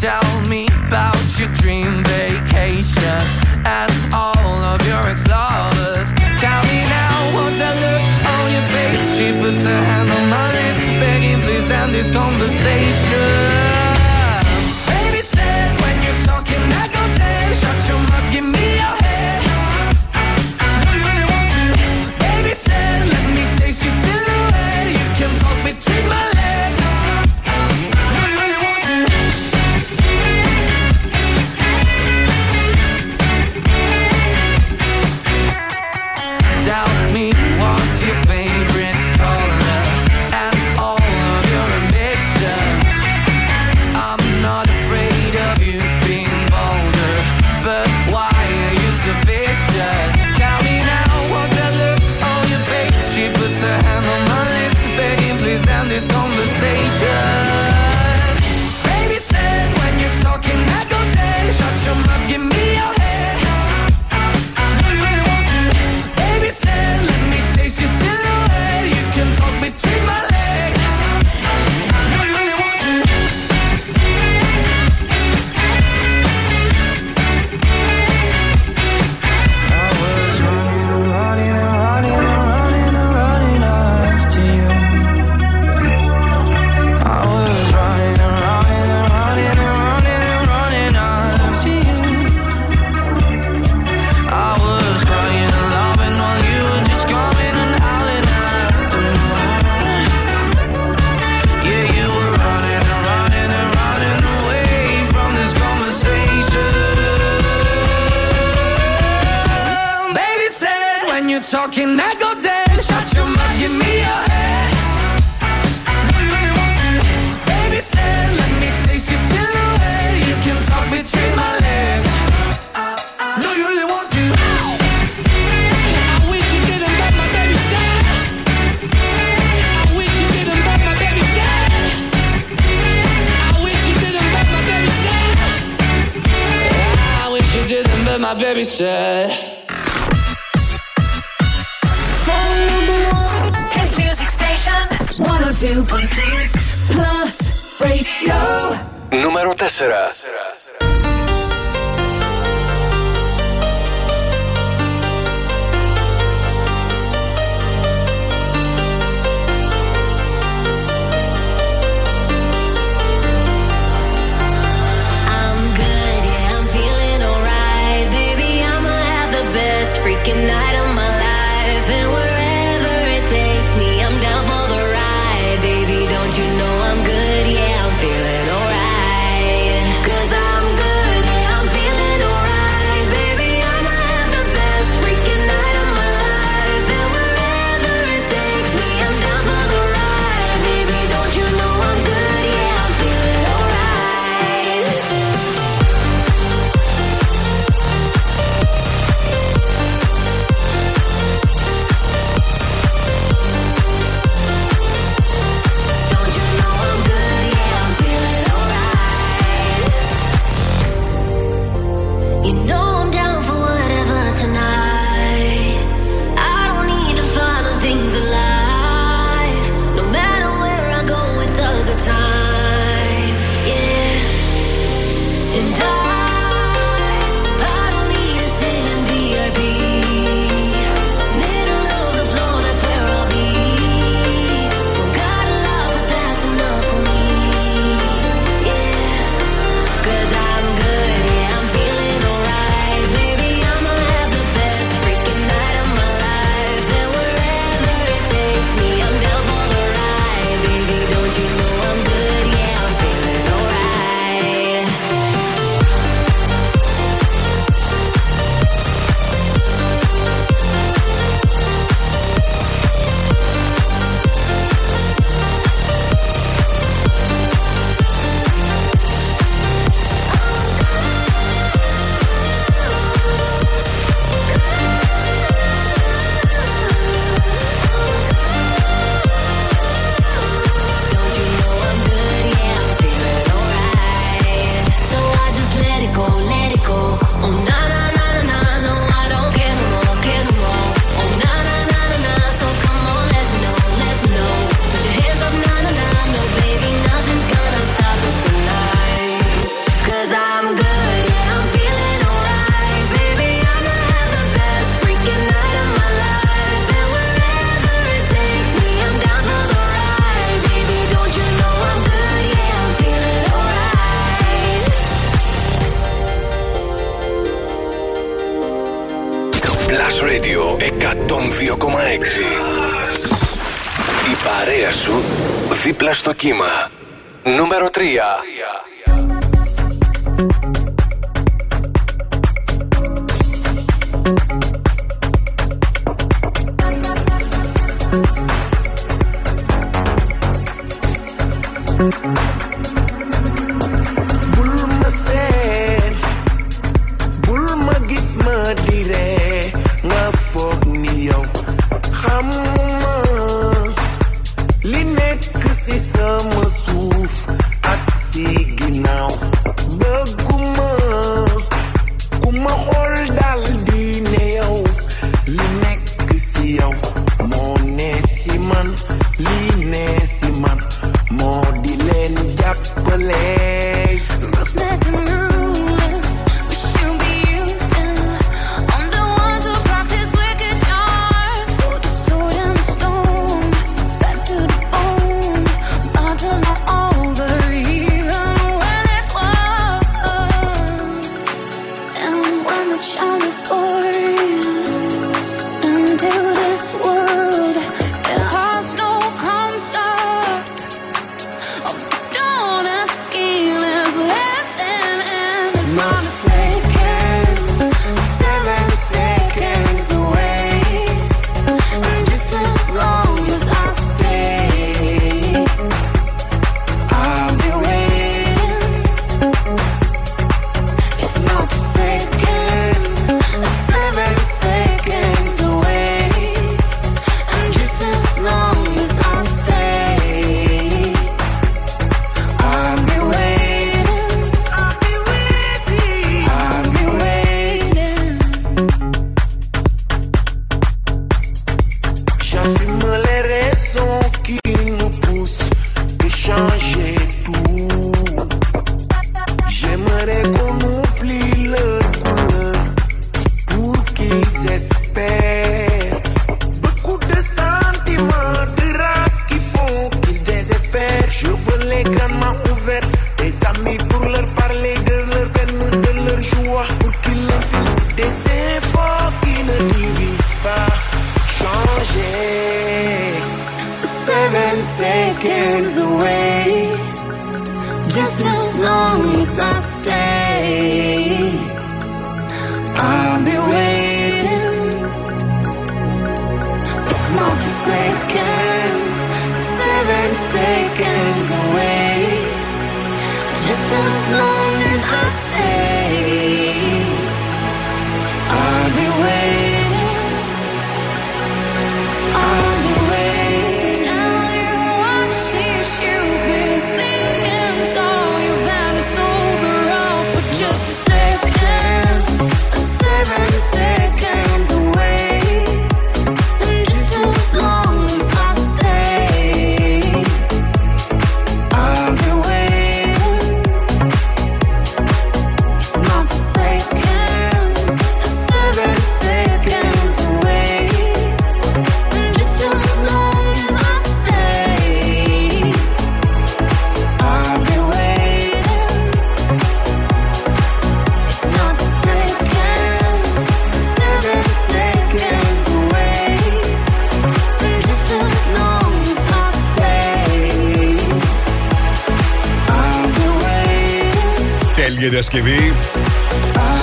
Tell me about your dream vacation and all of your ex-lovers. Tell me now, what's that look on your face? She puts her hand on my lips, begging please end this conversation. Plus Radio. Νούμερο 4.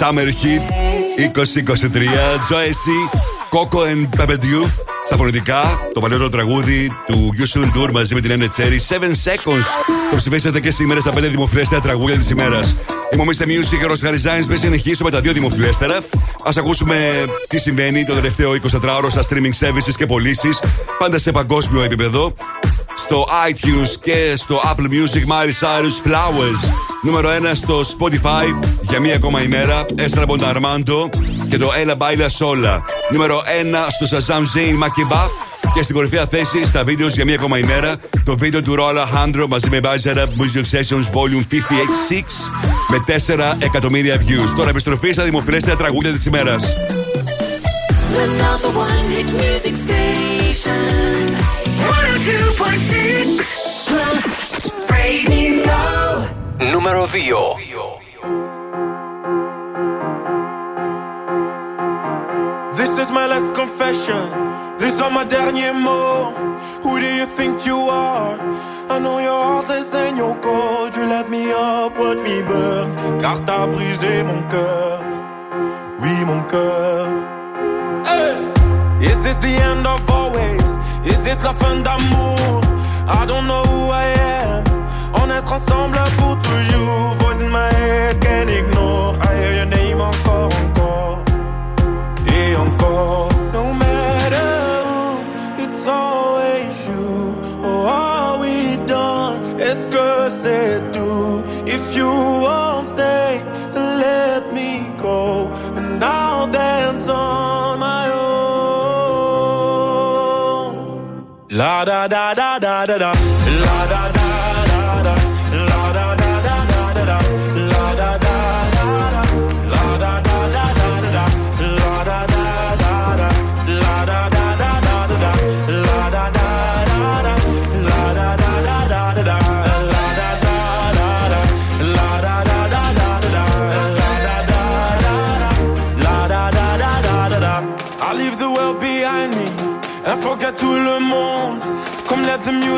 Summer Hit 2023. Joyce, Coco and Pepedieu. Στα φωνητικά, το παλαιότερο τραγούδι του Yusun Dur μαζί με την Anne Cherry 7 Seconds. Το ψηφίσατε και σήμερα στα 5 δημοφιλέστερα τραγούδια της ημέρας. Είμαι ο Mr. Music και ο Ροσχαριζάνη. Πριν συνεχίσουμε τα δύο δημοφιλέστερα, ας ακούσουμε τι συμβαίνει το τελευταίο 24ωρο στα streaming services και πωλήσεις, πάντα σε παγκόσμιο επίπεδο. Στο iTunes και στο Apple Music, Miley Cyrus Flowers. Νούμερο 1 στο Spotify για μία ακόμα ημέρα. Έστρα Μπονταρμάντο και το Ella Baila Sola. Νούμερο 1 στο Shazam Zane Makeba. Και στην κορυφαία θέση στα βίντεος για μία ακόμα ημέρα το βίντεο του Rolla Handro μαζί με Buzzer Up Music Sessions Volume 58 με 4 εκατομμύρια views. Τώρα επιστροφή στα δημοφιλέστερα τραγούδια της ημέρας. The number one hit music station. 102.6 plus radio. Νούμερο 2. Is my last confession. These are my derniers mots. Who do you think you are? I know your heart is in your cold. You let me up, watch me burn. Car t'as brisé mon cœur. Oui, mon cœur. Is this the end of always? Is this la fin d'amour? I don't know who I am. On être ensemble pour toujours. Voice in my head, can't ignore. I hear your name No matter who, it's always you. Oh, are we done? C'est? If you won't stay, let me go. And I'll dance on my own. La da da da da da da. La da da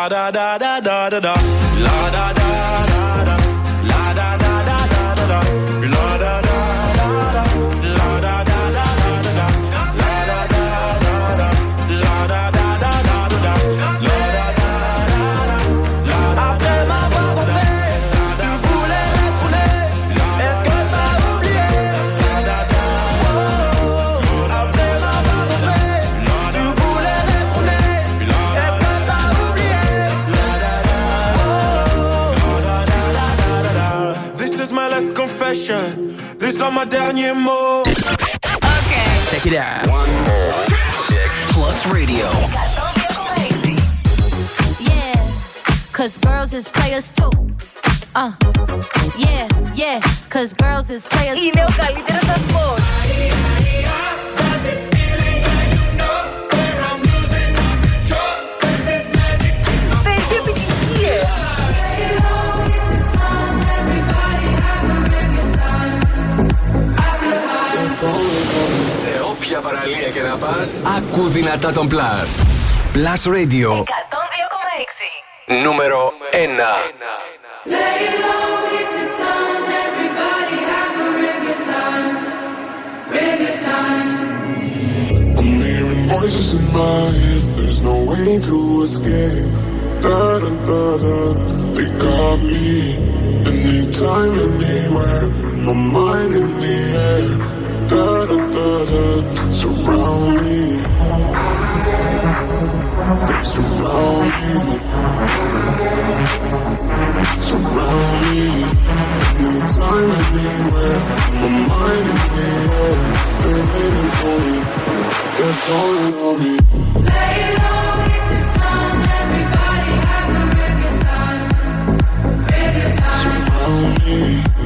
La da da da da da da. La da da da it out. One plus radio. Yeah, cause girls is players too. Uh, yeah, yeah, cause girls is players too. Y Neuca, lidera tambor. άκου δυνατά τον Plus. Plus Radio. 102,6. Νούμερο 1. Lay low, hit the sun, everybody have a real good time, real good time. I'm hearing voices in my head. There's no way to escape. Da da da da. They got me. Anytime, anywhere. My mind in the air. Da da da da. Surround me. They surround me. Surround me. Anytime, anywhere. My mind in the. They're waiting for me. They're calling on me. Lay low, hit the sun, everybody have a real good time. Real good time. Surround me.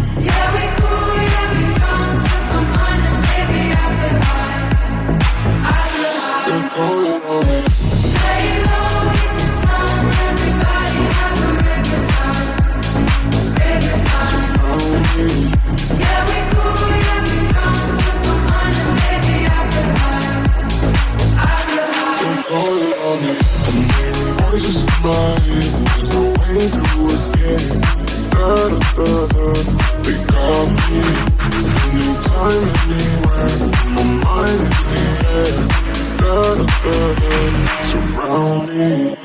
Surround me.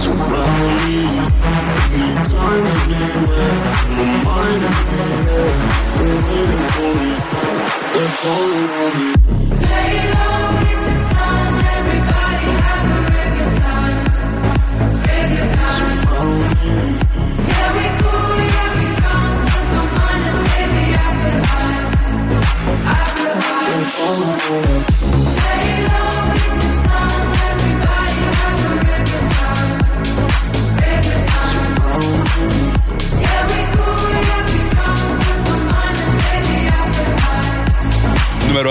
So worry Me turning me away My mind is needed They're waiting for me They're calling on me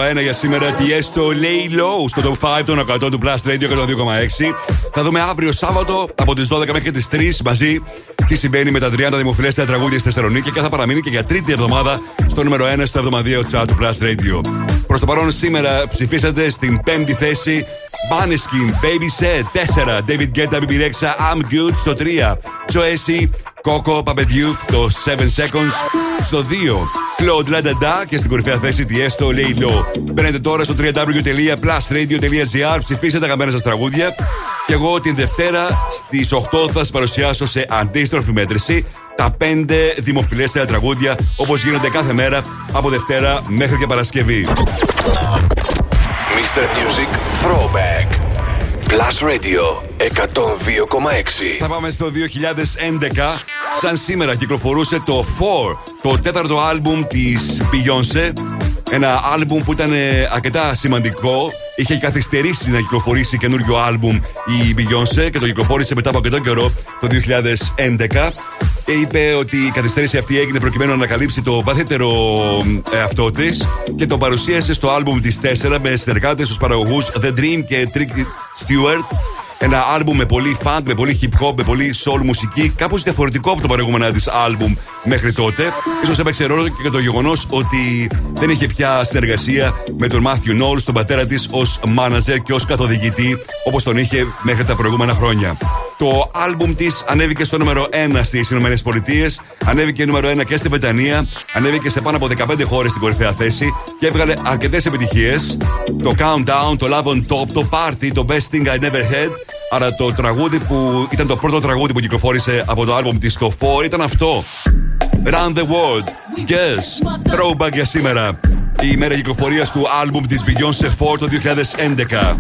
Νούμερο 1 για σήμερα, τι έστω Lay Low στο top 5 των 100 του Plus Radio 102,6. Θα δούμε αύριο Σάββατο από τις 12 μέχρι τις 3 μαζί τι συμβαίνει με τα 30 δημοφιλέστερα τραγούδια στη Θεσσαλονίκη και θα παραμείνει και για τρίτη εβδομάδα στο νούμερο 1 στο εβδομαδιαίο chat του Plus Radio. Προς το παρόν σήμερα ψηφίσατε στην πέμπτη θέση Maneskin, Baby Set 4, David Guetta, BB Rexha, I'm Good στο 3, Joesi, Coco, Papaδιού το 7 Seconds στο 2. Claude Ladada και στην κορυφαία θέση τη έστω Lay Low. Μπαίνετε τώρα στο www.plusradio.gr, ψηφίσετε τα αγαπημένα σας τραγούδια. Και εγώ την Δευτέρα στις 8 θα σας παρουσιάσω σε αντίστροφη μέτρηση τα 5 δημοφιλέστερα τραγούδια όπως γίνονται κάθε μέρα από Δευτέρα μέχρι και Παρασκευή. Mr. Music Throwback. Plus Radio 102,6. Θα πάμε στο 2011. Σαν σήμερα κυκλοφορούσε το 4, το τέταρτο άλμπουμ της Beyoncé. Ένα άλμπουμ που ήταν ε, αρκετά σημαντικό. Είχε καθυστερήσει να κυκλοφορήσει καινούριο άλμπουμ η Beyoncé και το κυκλοφόρησε μετά από αρκετό καιρό το 2011. Και είπε ότι η καθυστέρηση αυτή έγινε προκειμένου να ανακαλύψει το βαθύτερο ε, εαυτό της και το παρουσίασε στο άλμπουμ της 4 με συνεργάτες στου παραγωγούς The Dream και Trick Stewart. Ένα άλμπουμ με πολύ funk, με πολύ hip hop, με πολύ soul μουσική, κάπως διαφορετικό από το προηγούμενα της άλμπουμ μέχρι τότε. σω έπαιξε ρόλο και το γεγονός ότι δεν είχε πια συνεργασία με τον Matthew Knowles, τον πατέρα της, ως manager και ως καθοδηγητή, όπως τον είχε μέχρι τα προηγούμενα χρόνια. Το άλμπουμ της ανέβηκε στο νούμερο 1 στις ΗΠΑ, ανέβηκε νούμερο 1 και στην Βρετανία, ανέβηκε σε πάνω από 15 χώρες στην κορυφαία θέση και έβγαλε αρκετές επιτυχίες. Το Countdown, το Love on Top, το Party, το Best Thing I Never Had. Άρα το τραγούδι που ήταν το πρώτο τραγούδι που κυκλοφόρησε από το άλμπουμ της το 4 ήταν αυτό. Round the World. Yes. Throwback για σήμερα. Η ημέρα κυκλοφορίας του άλμπουμ της Beyoncé 4 το 2011.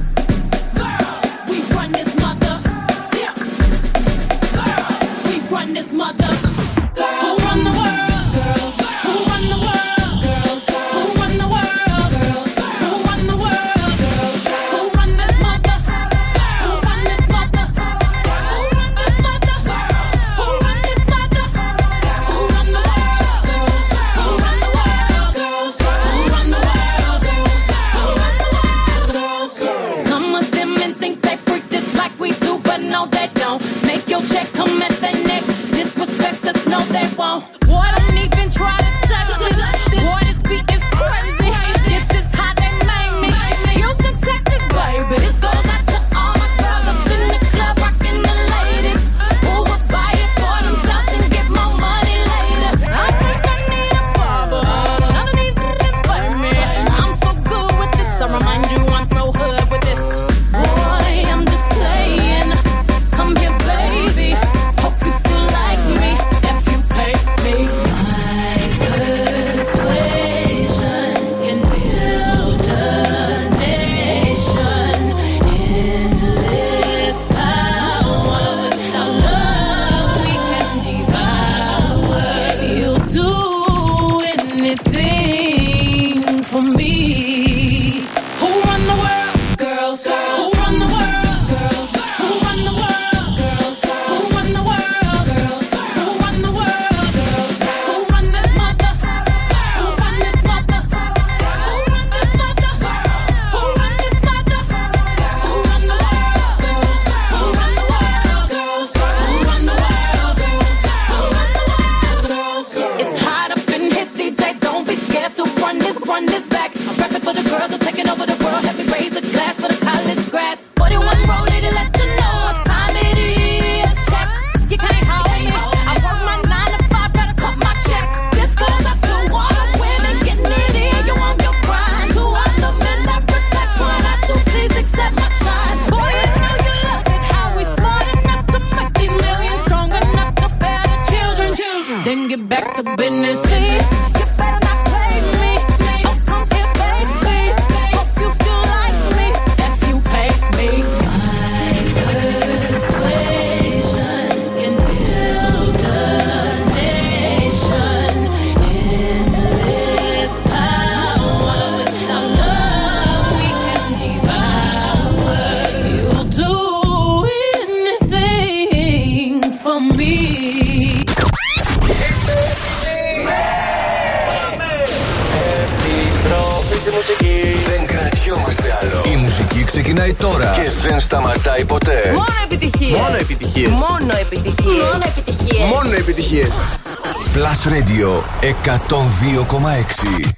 102,6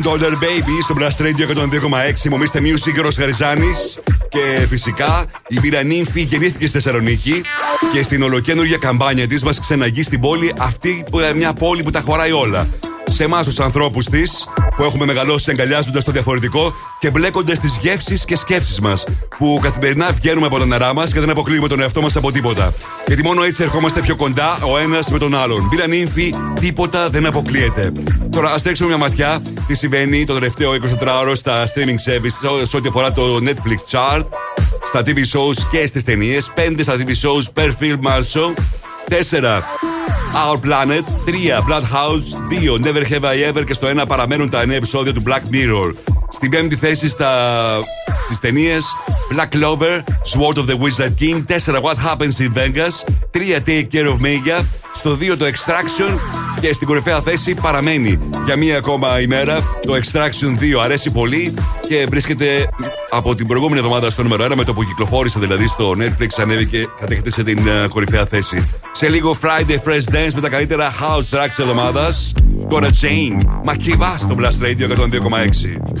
Million Dollar Baby στο Blast Radio 102,6. Μομίστε Music ο Ροσχαριζάνη. Και φυσικά η Πυρανίμφη γεννήθηκε στη Θεσσαλονίκη και στην ολοκένουργια καμπάνια της μας ξεναγεί στην πόλη αυτή ε, μια πόλη που τα χωράει όλα. Σε εμάς τους ανθρώπους της που έχουμε μεγαλώσει αγκαλιάζοντα το διαφορετικό και μπλέκοντας τις γεύσεις και σκέψεις μας. Που καθημερινά βγαίνουμε από τα νερά μας και δεν αποκλείουμε τον εαυτό μας από τίποτα. Γιατί μόνο έτσι ερχόμαστε πιο κοντά ο ένας με τον άλλον. Μπήρα νύμφη, τίποτα δεν αποκλείεται. Τώρα ας τρέξουμε μια ματιά τι συμβαίνει το τελευταίο 24ωρο στα streaming services σε ό,τι αφορά το Netflix chart, στα TV shows και στι ταινίε. 5 στα TV shows per film also. 4 Our Planet, 3 Blood House, 2 Never Have I Ever και στο 1 παραμένουν τα νέα επεισόδια του Black Mirror. Στην πέμπτη θέση στα... ταινίε Black Clover, Sword of the Wizard King, 4 What Happens in Vegas, 3 Take Care of Mega, στο 2 το Extraction και στην κορυφαία θέση παραμένει για μία ακόμα ημέρα το Extraction 2. Αρέσει πολύ και βρίσκεται από την προηγούμενη εβδομάδα στο νούμερο 1 με το που κυκλοφόρησε δηλαδή στο Netflix ανέβηκε, Κατέχετε σε την ε, κορυφαία θέση. Σε λίγο Friday Fresh Dance με τα καλύτερα house tracks της εβδομάδας. Τώρα Jane, Μακίβα στο Blast Radio 102,6.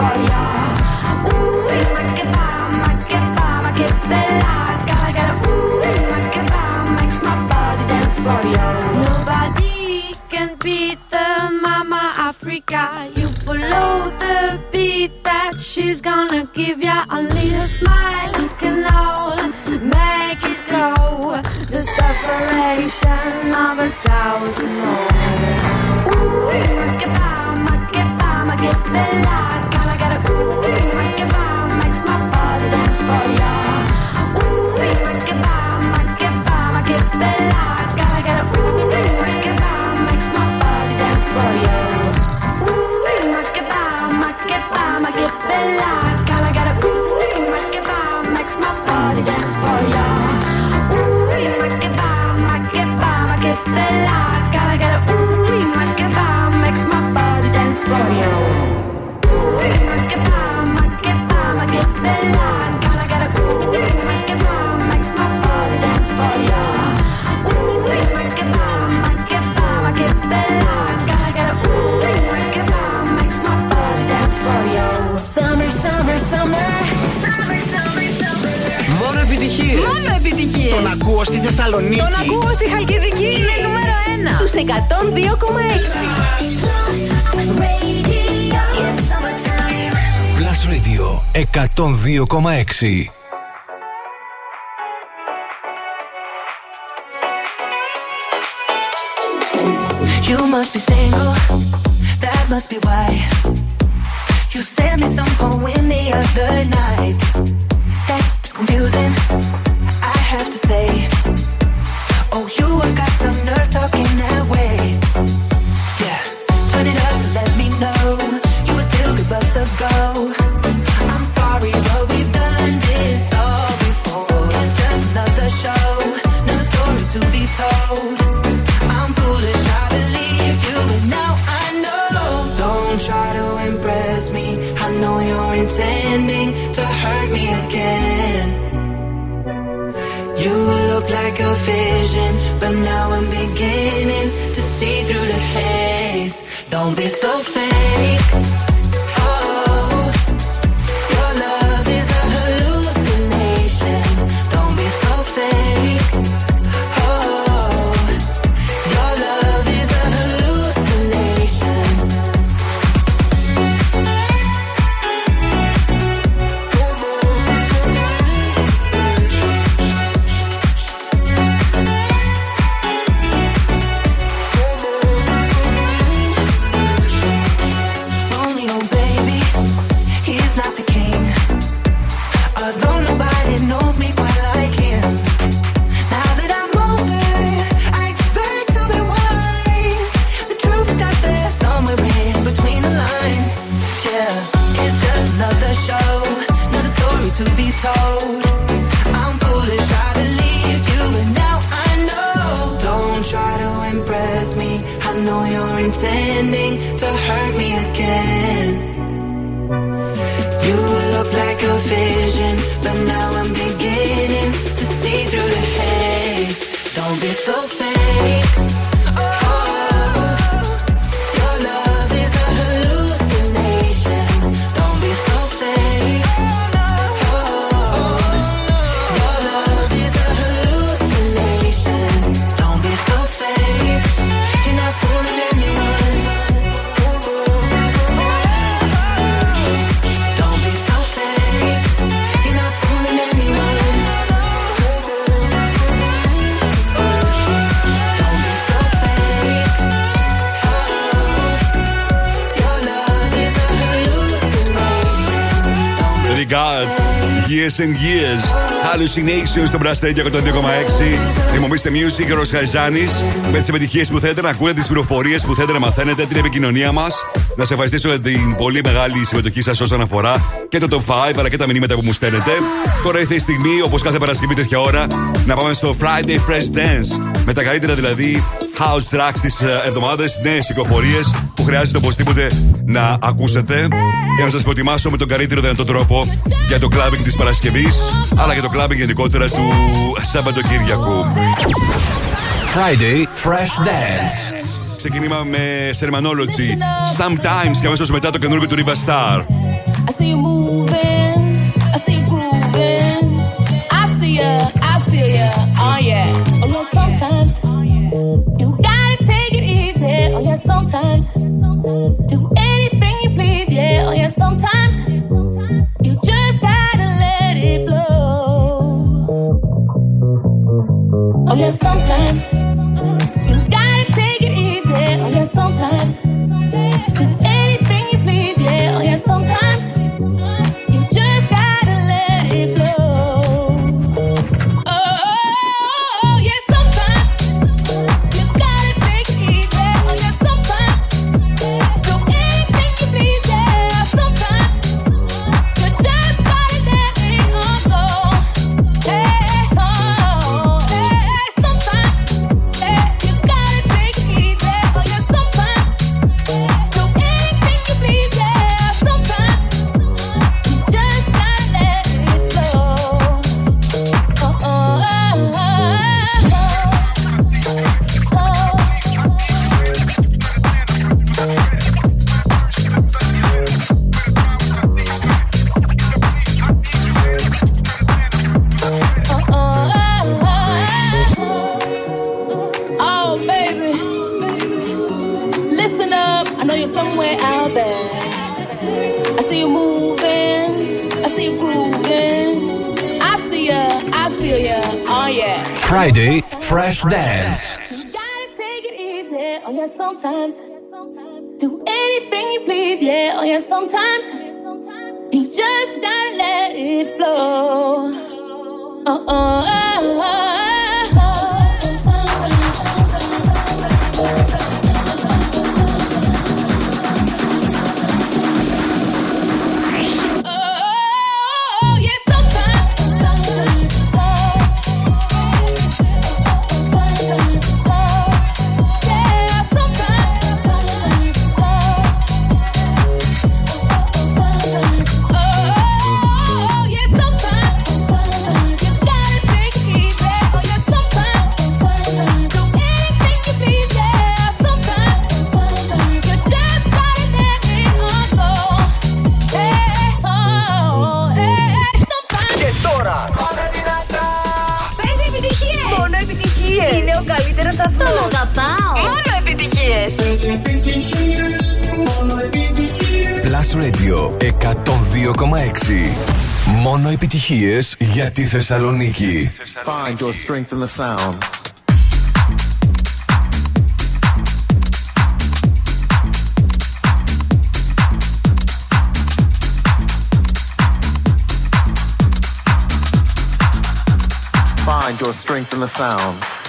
for. Θεσσαλονίκη. Τον ακούω στη Χαλκιδική. Είναι νούμερο 1. Στους 102,6. Plus Radio 102,6. Hallucination στο Brass Radio 102,6. μείωση Music, ο Ροσχαριζάνη. Με τις επιτυχίες που θέλετε να ακούτε, τις πληροφορίες που θέλετε να μαθαίνετε, την επικοινωνία μας. Να σε ευχαριστήσω για την πολύ μεγάλη συμμετοχή σας όσον αφορά και το Top 5 αλλά και τα μηνύματα που μου στέλνετε. Τώρα ήρθε η στιγμή, όπως κάθε Παρασκευή τέτοια ώρα, να πάμε στο Friday Fresh Dance. Με τα καλύτερα δηλαδή house tracks της ε, εβδομάδας, νέες οικοφορίες που χρειάζεται οπωσδήποτε να ακούσετε για να σας προετοιμάσω με τον καλύτερο δυνατό τρόπο για το κλαμπινγκ της Παρασκευής, αλλά για το κλαμπινγκ γενικότερα του Σαββατοκύριακου. Friday Fresh Dance. Ξεκινήμα με Sermanology, Sometimes και αμέσως μετά το καινούργιο του Riva Star. για τη Θεσσαλονίκη. Find your strength in the sound. Find your strength in the sound.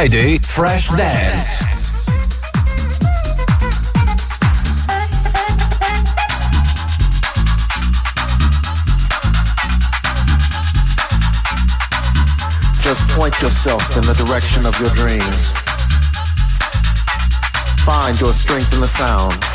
Friday Fresh Dance. Just point yourself in the direction of your dreams. Find your strength in the sound.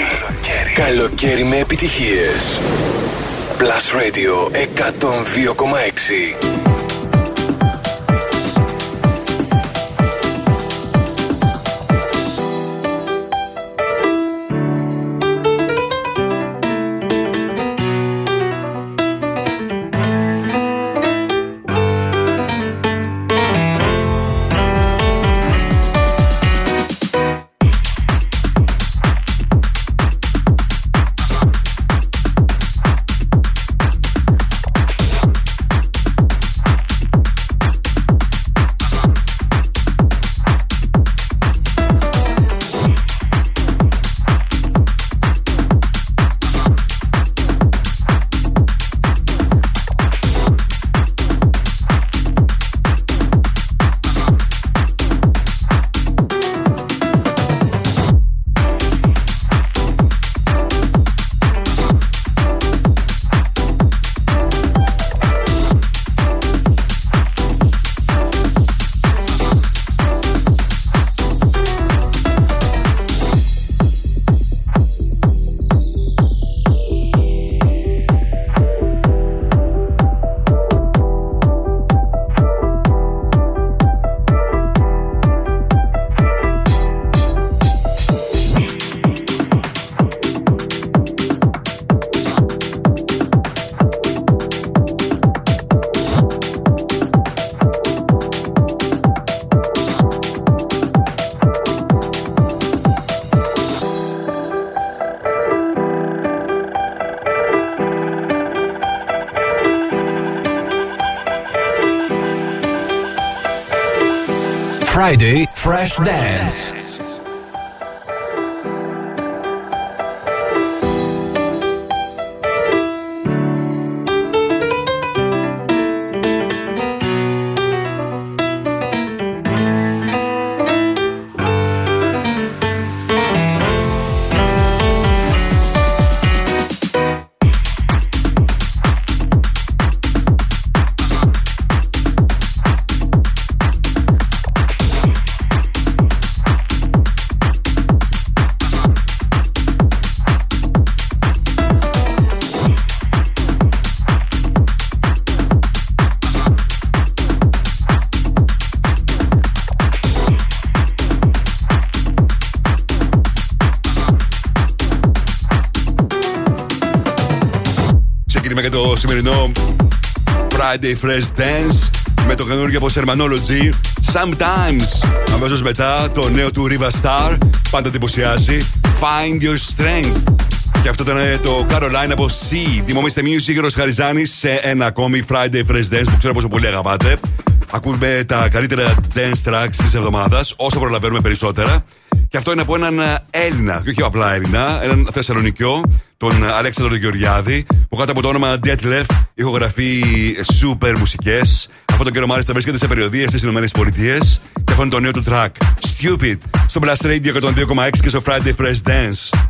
Καλοκαίρι. Καλοκαίρι με επιτυχίες. Plus Radio 102,6. Friday Fresh Dance με το καινούργιο από Sermanology Sometimes. Αμέσως μετά το νέο του Riva Star. Πάντα εντυπωσιάζει. Find your strength. Και αυτό ήταν ε, το Caroline από C. Τιμόμαστε Music Γύρω Χαριζάνης σε ένα ακόμη Friday Fresh Dance που ξέρω πόσο πολύ αγαπάτε. Ακούμε τα καλύτερα dance tracks της εβδομάδας, όσο προλαβαίνουμε περισσότερα. Και αυτό είναι από έναν ε, Έλληνα, και όχι απλά Έλληνα, έναν Θεσσαλονικιό, τον ε, Αλέξανδρο Γεωργιάδη, που κάτω από το όνομα Detlef ηχογραφεί super μουσικές. Αυτό το καιρό μάλιστα βρίσκεται σε περιοδίες στις ΗΠΑ και αυτό είναι το νέο του track. Stupid στο Blast Radio 102,6 και στο Friday Fresh Dance.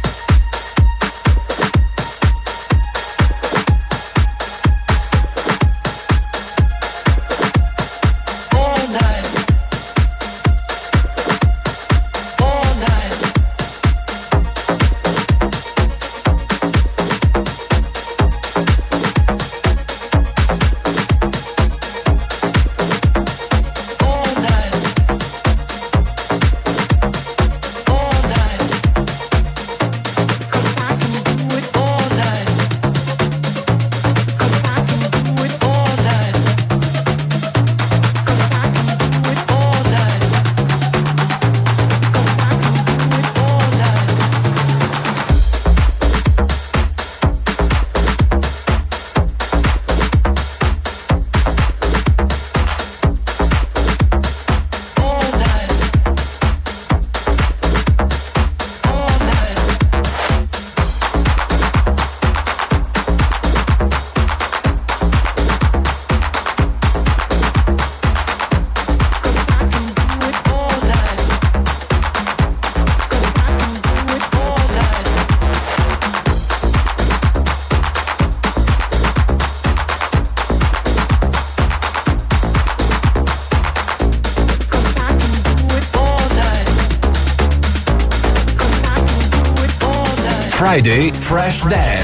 Fresh Dance.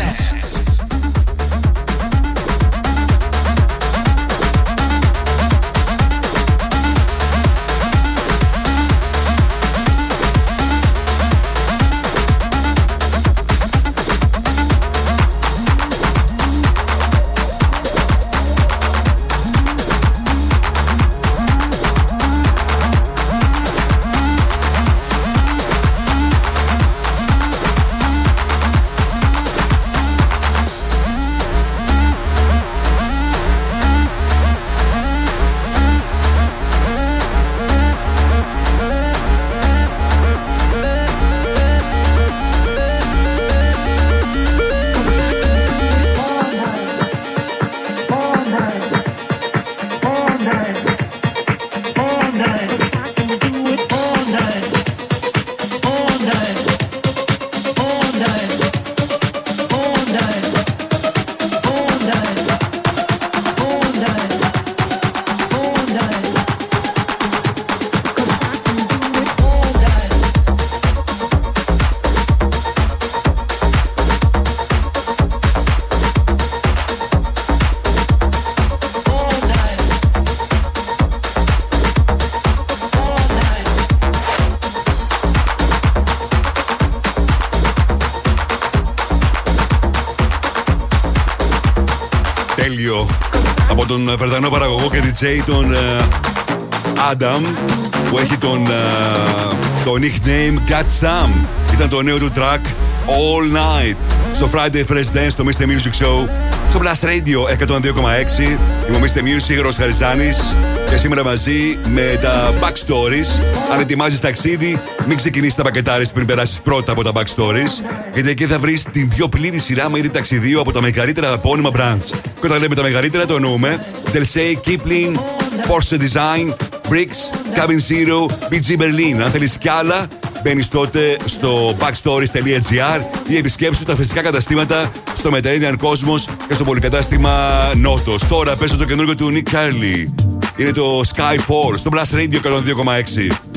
DJ τον ε, Adam που έχει τον, ε, το nickname Got Some. Ήταν το νέο του track All Night στο Friday Fresh Dance στο Mr. Music Show στο Blast Radio 102,6. Είμαι ο Mr. Music, Ρος Χαριζάνης και σήμερα μαζί με τα backstories. Αν ετοιμάζεις ταξίδι, μην ξεκινήσεις τα πακετάρες πριν περάσεις πρώτα από τα backstories, γιατί εκεί θα βρεις την πιο πλήρη σειρά με είδη ταξιδίου από τα μεγαλύτερα επώνυμα brands. Και όταν λέμε τα μεγαλύτερα, το εννοούμε Delsey, Kipling, Porsche Design, Bricks, Cabin Zero, BG Berlin. Αν θέλεις κι άλλα, μπαίνεις τότε στο backstories.gr ή επισκέψου τα φυσικά καταστήματα στο Mediterranean Cosmos και στο πολυκατάστημα Νότος. Τώρα παίζω το καινούργιο του Nick Carly. Είναι το Skyfall στο Blast Radio 102,6.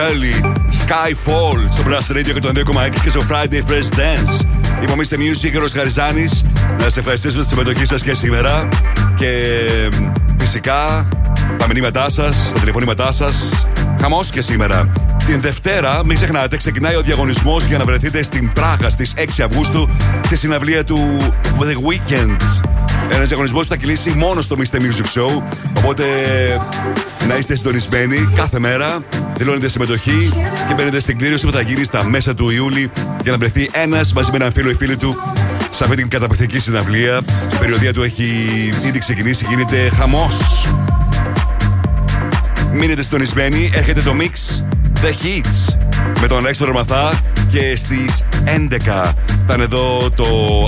Νικάλη. Skyfall στο Blast Radio 102,6 και στο Friday Fresh Dance. Είμαι ο Mr. Music, ο Χαριζάνη. Να σα ευχαριστήσω τη συμμετοχή σας και σήμερα. Και μ, φυσικά τα μηνύματά σας, τα τηλεφωνήματά σας. Χαμός και σήμερα. Την Δευτέρα, μην ξεχνάτε, ξεκινάει ο διαγωνισμός για να βρεθείτε στην Πράγα στις 6 Αυγούστου στη συναυλία του The Weekend. Ένας διαγωνισμός που θα κυλήσει μόνο στο Mr. Music Show. Οπότε να είστε συντονισμένοι κάθε μέρα. Δηλώνετε συμμετοχή και μπαίνετε στην κλήρωση που θα γίνει στα μέσα του Ιούλη για να βρεθεί ένας μαζί με έναν φίλο ή φίλη του σε αυτή την καταπληκτική συναυλία. Η περιοδία του έχει ήδη ξεκινήσει, γίνεται χαμός. Μείνετε συντονισμένοι, έρχεται το Mix The Hits με τον Αλέξανδρο Μαθά και στις 11 θα είναι εδώ το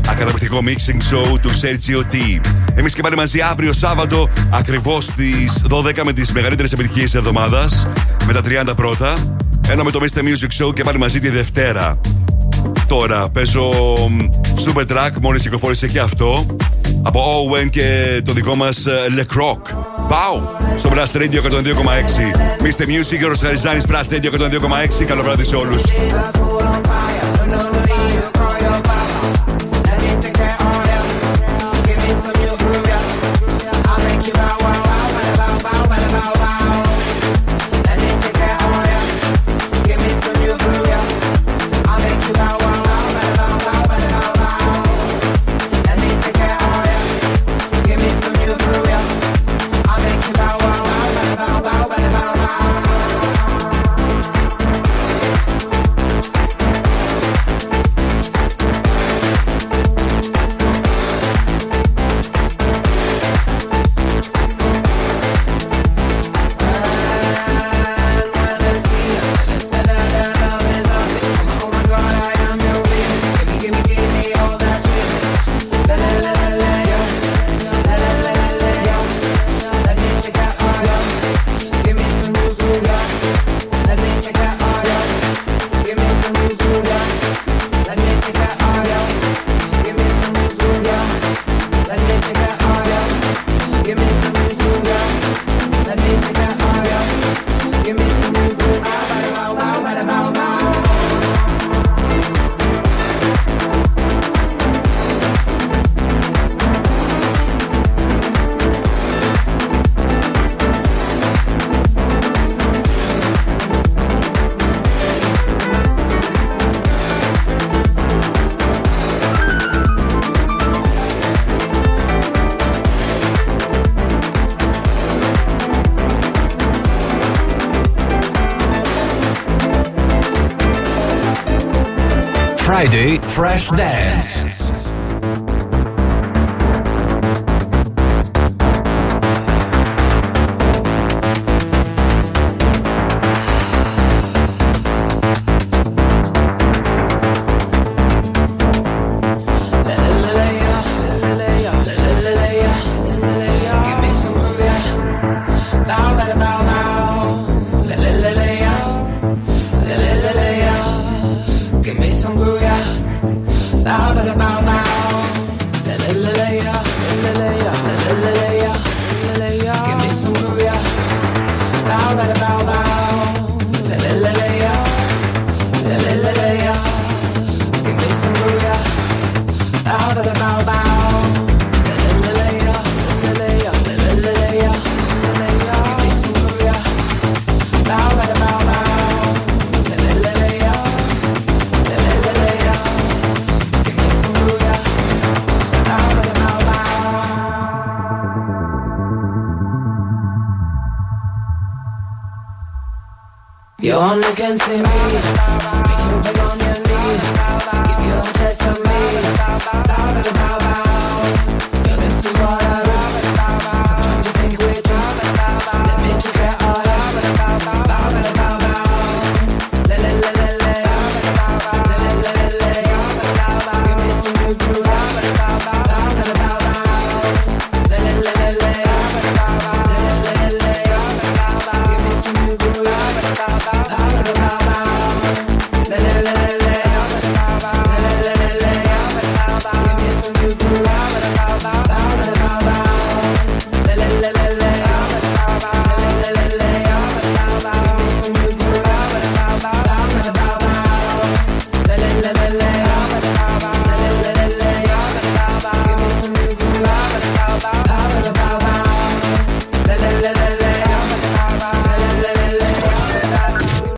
ακαταπληκτικό mixing show του Sergio T. Εμείς και πάλι μαζί αύριο Σάββατο ακριβώς στις 12 με τις μεγαλύτερες επιτυχίες της εβδομάδας με τα 30 πρώτα ενώ με το Mr. Music Show και πάλι μαζί τη Δευτέρα. Τώρα παίζω μ, super track, μόλις κυκλοφόρησε και αυτό από Owen και το δικό μας ε, Le Croc. Πάω στο Blast Radio 102,6. Mr. Music, Γιώργος Χαριζάνης, Blast Radio 102,6. Καλό βράδυ σε όλους. Fresh Dance. against